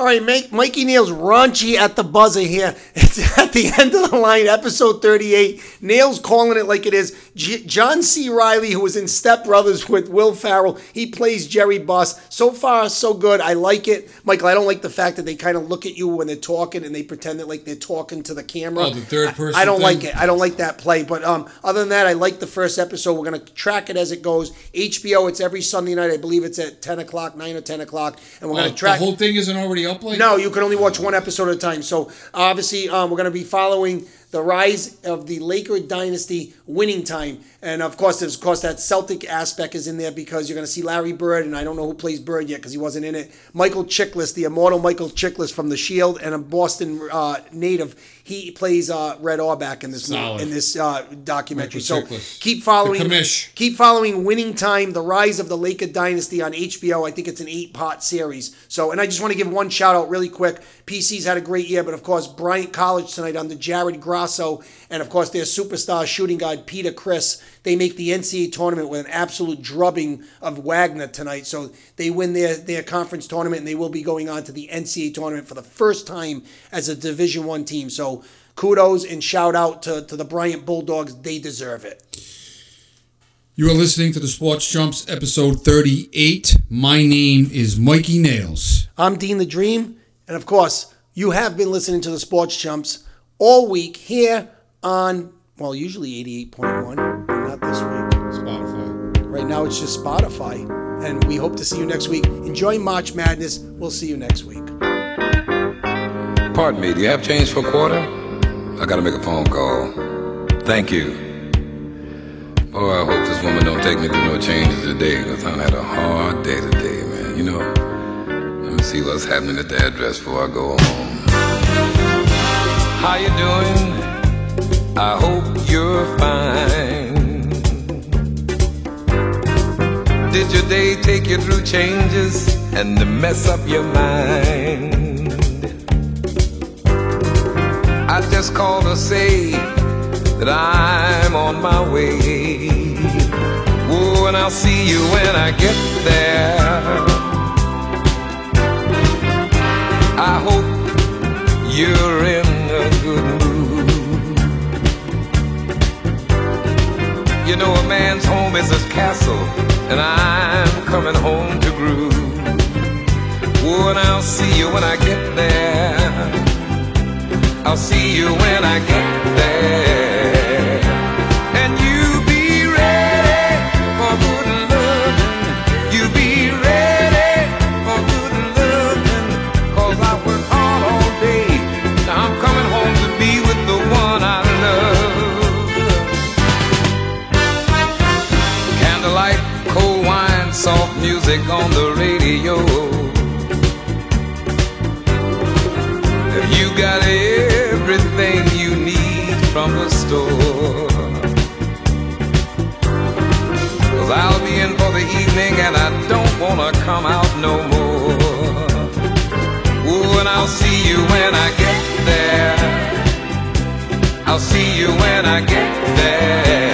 E: All right, make, Mikey Nails raunchy at the buzzer here. It's at the end of the line, episode 38. Nails calling it like it is. J- John C. Reilly, who was in Step Brothers with Will Ferrell, he plays Jerry Buss. So far, so good. I like it. Michael, I don't like the fact that they kind of look at you when they're talking and they pretend that like they're talking to the camera.
D: Oh, the third
E: I-
D: person
E: I, don't
D: thing?
E: like it. I don't like that play. But um, other than that, I like the first episode. We're going to track it as it goes. HBO, it's every Sunday night. I believe it's at 10 o'clock, 9 or 10 o'clock. And we're
D: Oh,
E: going to track
D: the whole thing isn't already
E: no, you can only watch one episode at a time. So obviously, um, we're going to be following the rise of the Laker dynasty winning time, and of course, there's of course that Celtic aspect is in there because you're going to see Larry Bird, and I don't know who plays Bird yet because he wasn't in it. Michael Chiklis, the immortal Michael Chiklis from The Shield, and a Boston uh, native. He plays uh, Red Auerbach in this
D: Solid.
E: in this uh, documentary.
D: Michael
E: so
D: Chiklis.
E: keep following. Keep following Winning Time, The Rise of the Laker Dynasty on HBO. I think it's an eight part series. So, and I just want to give one shout out really quick. PC's had a great year, but of course, Bryant College tonight under Jared Grasso, and of course, their superstar shooting guard, Peter Kiss. They make the NCAA tournament with an absolute drubbing of Wagner tonight. So they win their, their conference tournament, and they will be going on to the NCAA tournament for the first time as a Division One team. So kudos and shout out to, to the Bryant Bulldogs. They deserve it.
D: You are listening to the Sports Chumps episode 38. My name is Mikey Nails.
E: I'm Dean the Dream, and of course, you have been listening to the Sports Chumps all week here on, well, usually 88.1, but not this week.
D: Spotify.
E: Right now, it's just Spotify, and we hope to see you next week. Enjoy March Madness. We'll see you next week.
G: Pardon me, do you have change for a quarter? I gotta make a phone call. Thank you. Oh, I hope this woman don't take me through no changes today, because I've had a hard day today, man. You know, let me see what's happening at the address before I go home. How you doing? I hope you're fine. Did your day take you through changes and mess up your mind? I just called to say that I'm on my way. Oh, and I'll see you when I get there. I hope you're in good mood. You know, a man's home is his castle, and I'm coming home to groove. Oh, and I'll see you when I get there. I'll see you when I get there. Music on the radio. You got everything you need from the store. Cause I'll be in for the evening and I don't wanna come out no more. Ooh, and I'll see you when I get there. I'll see you when I get there.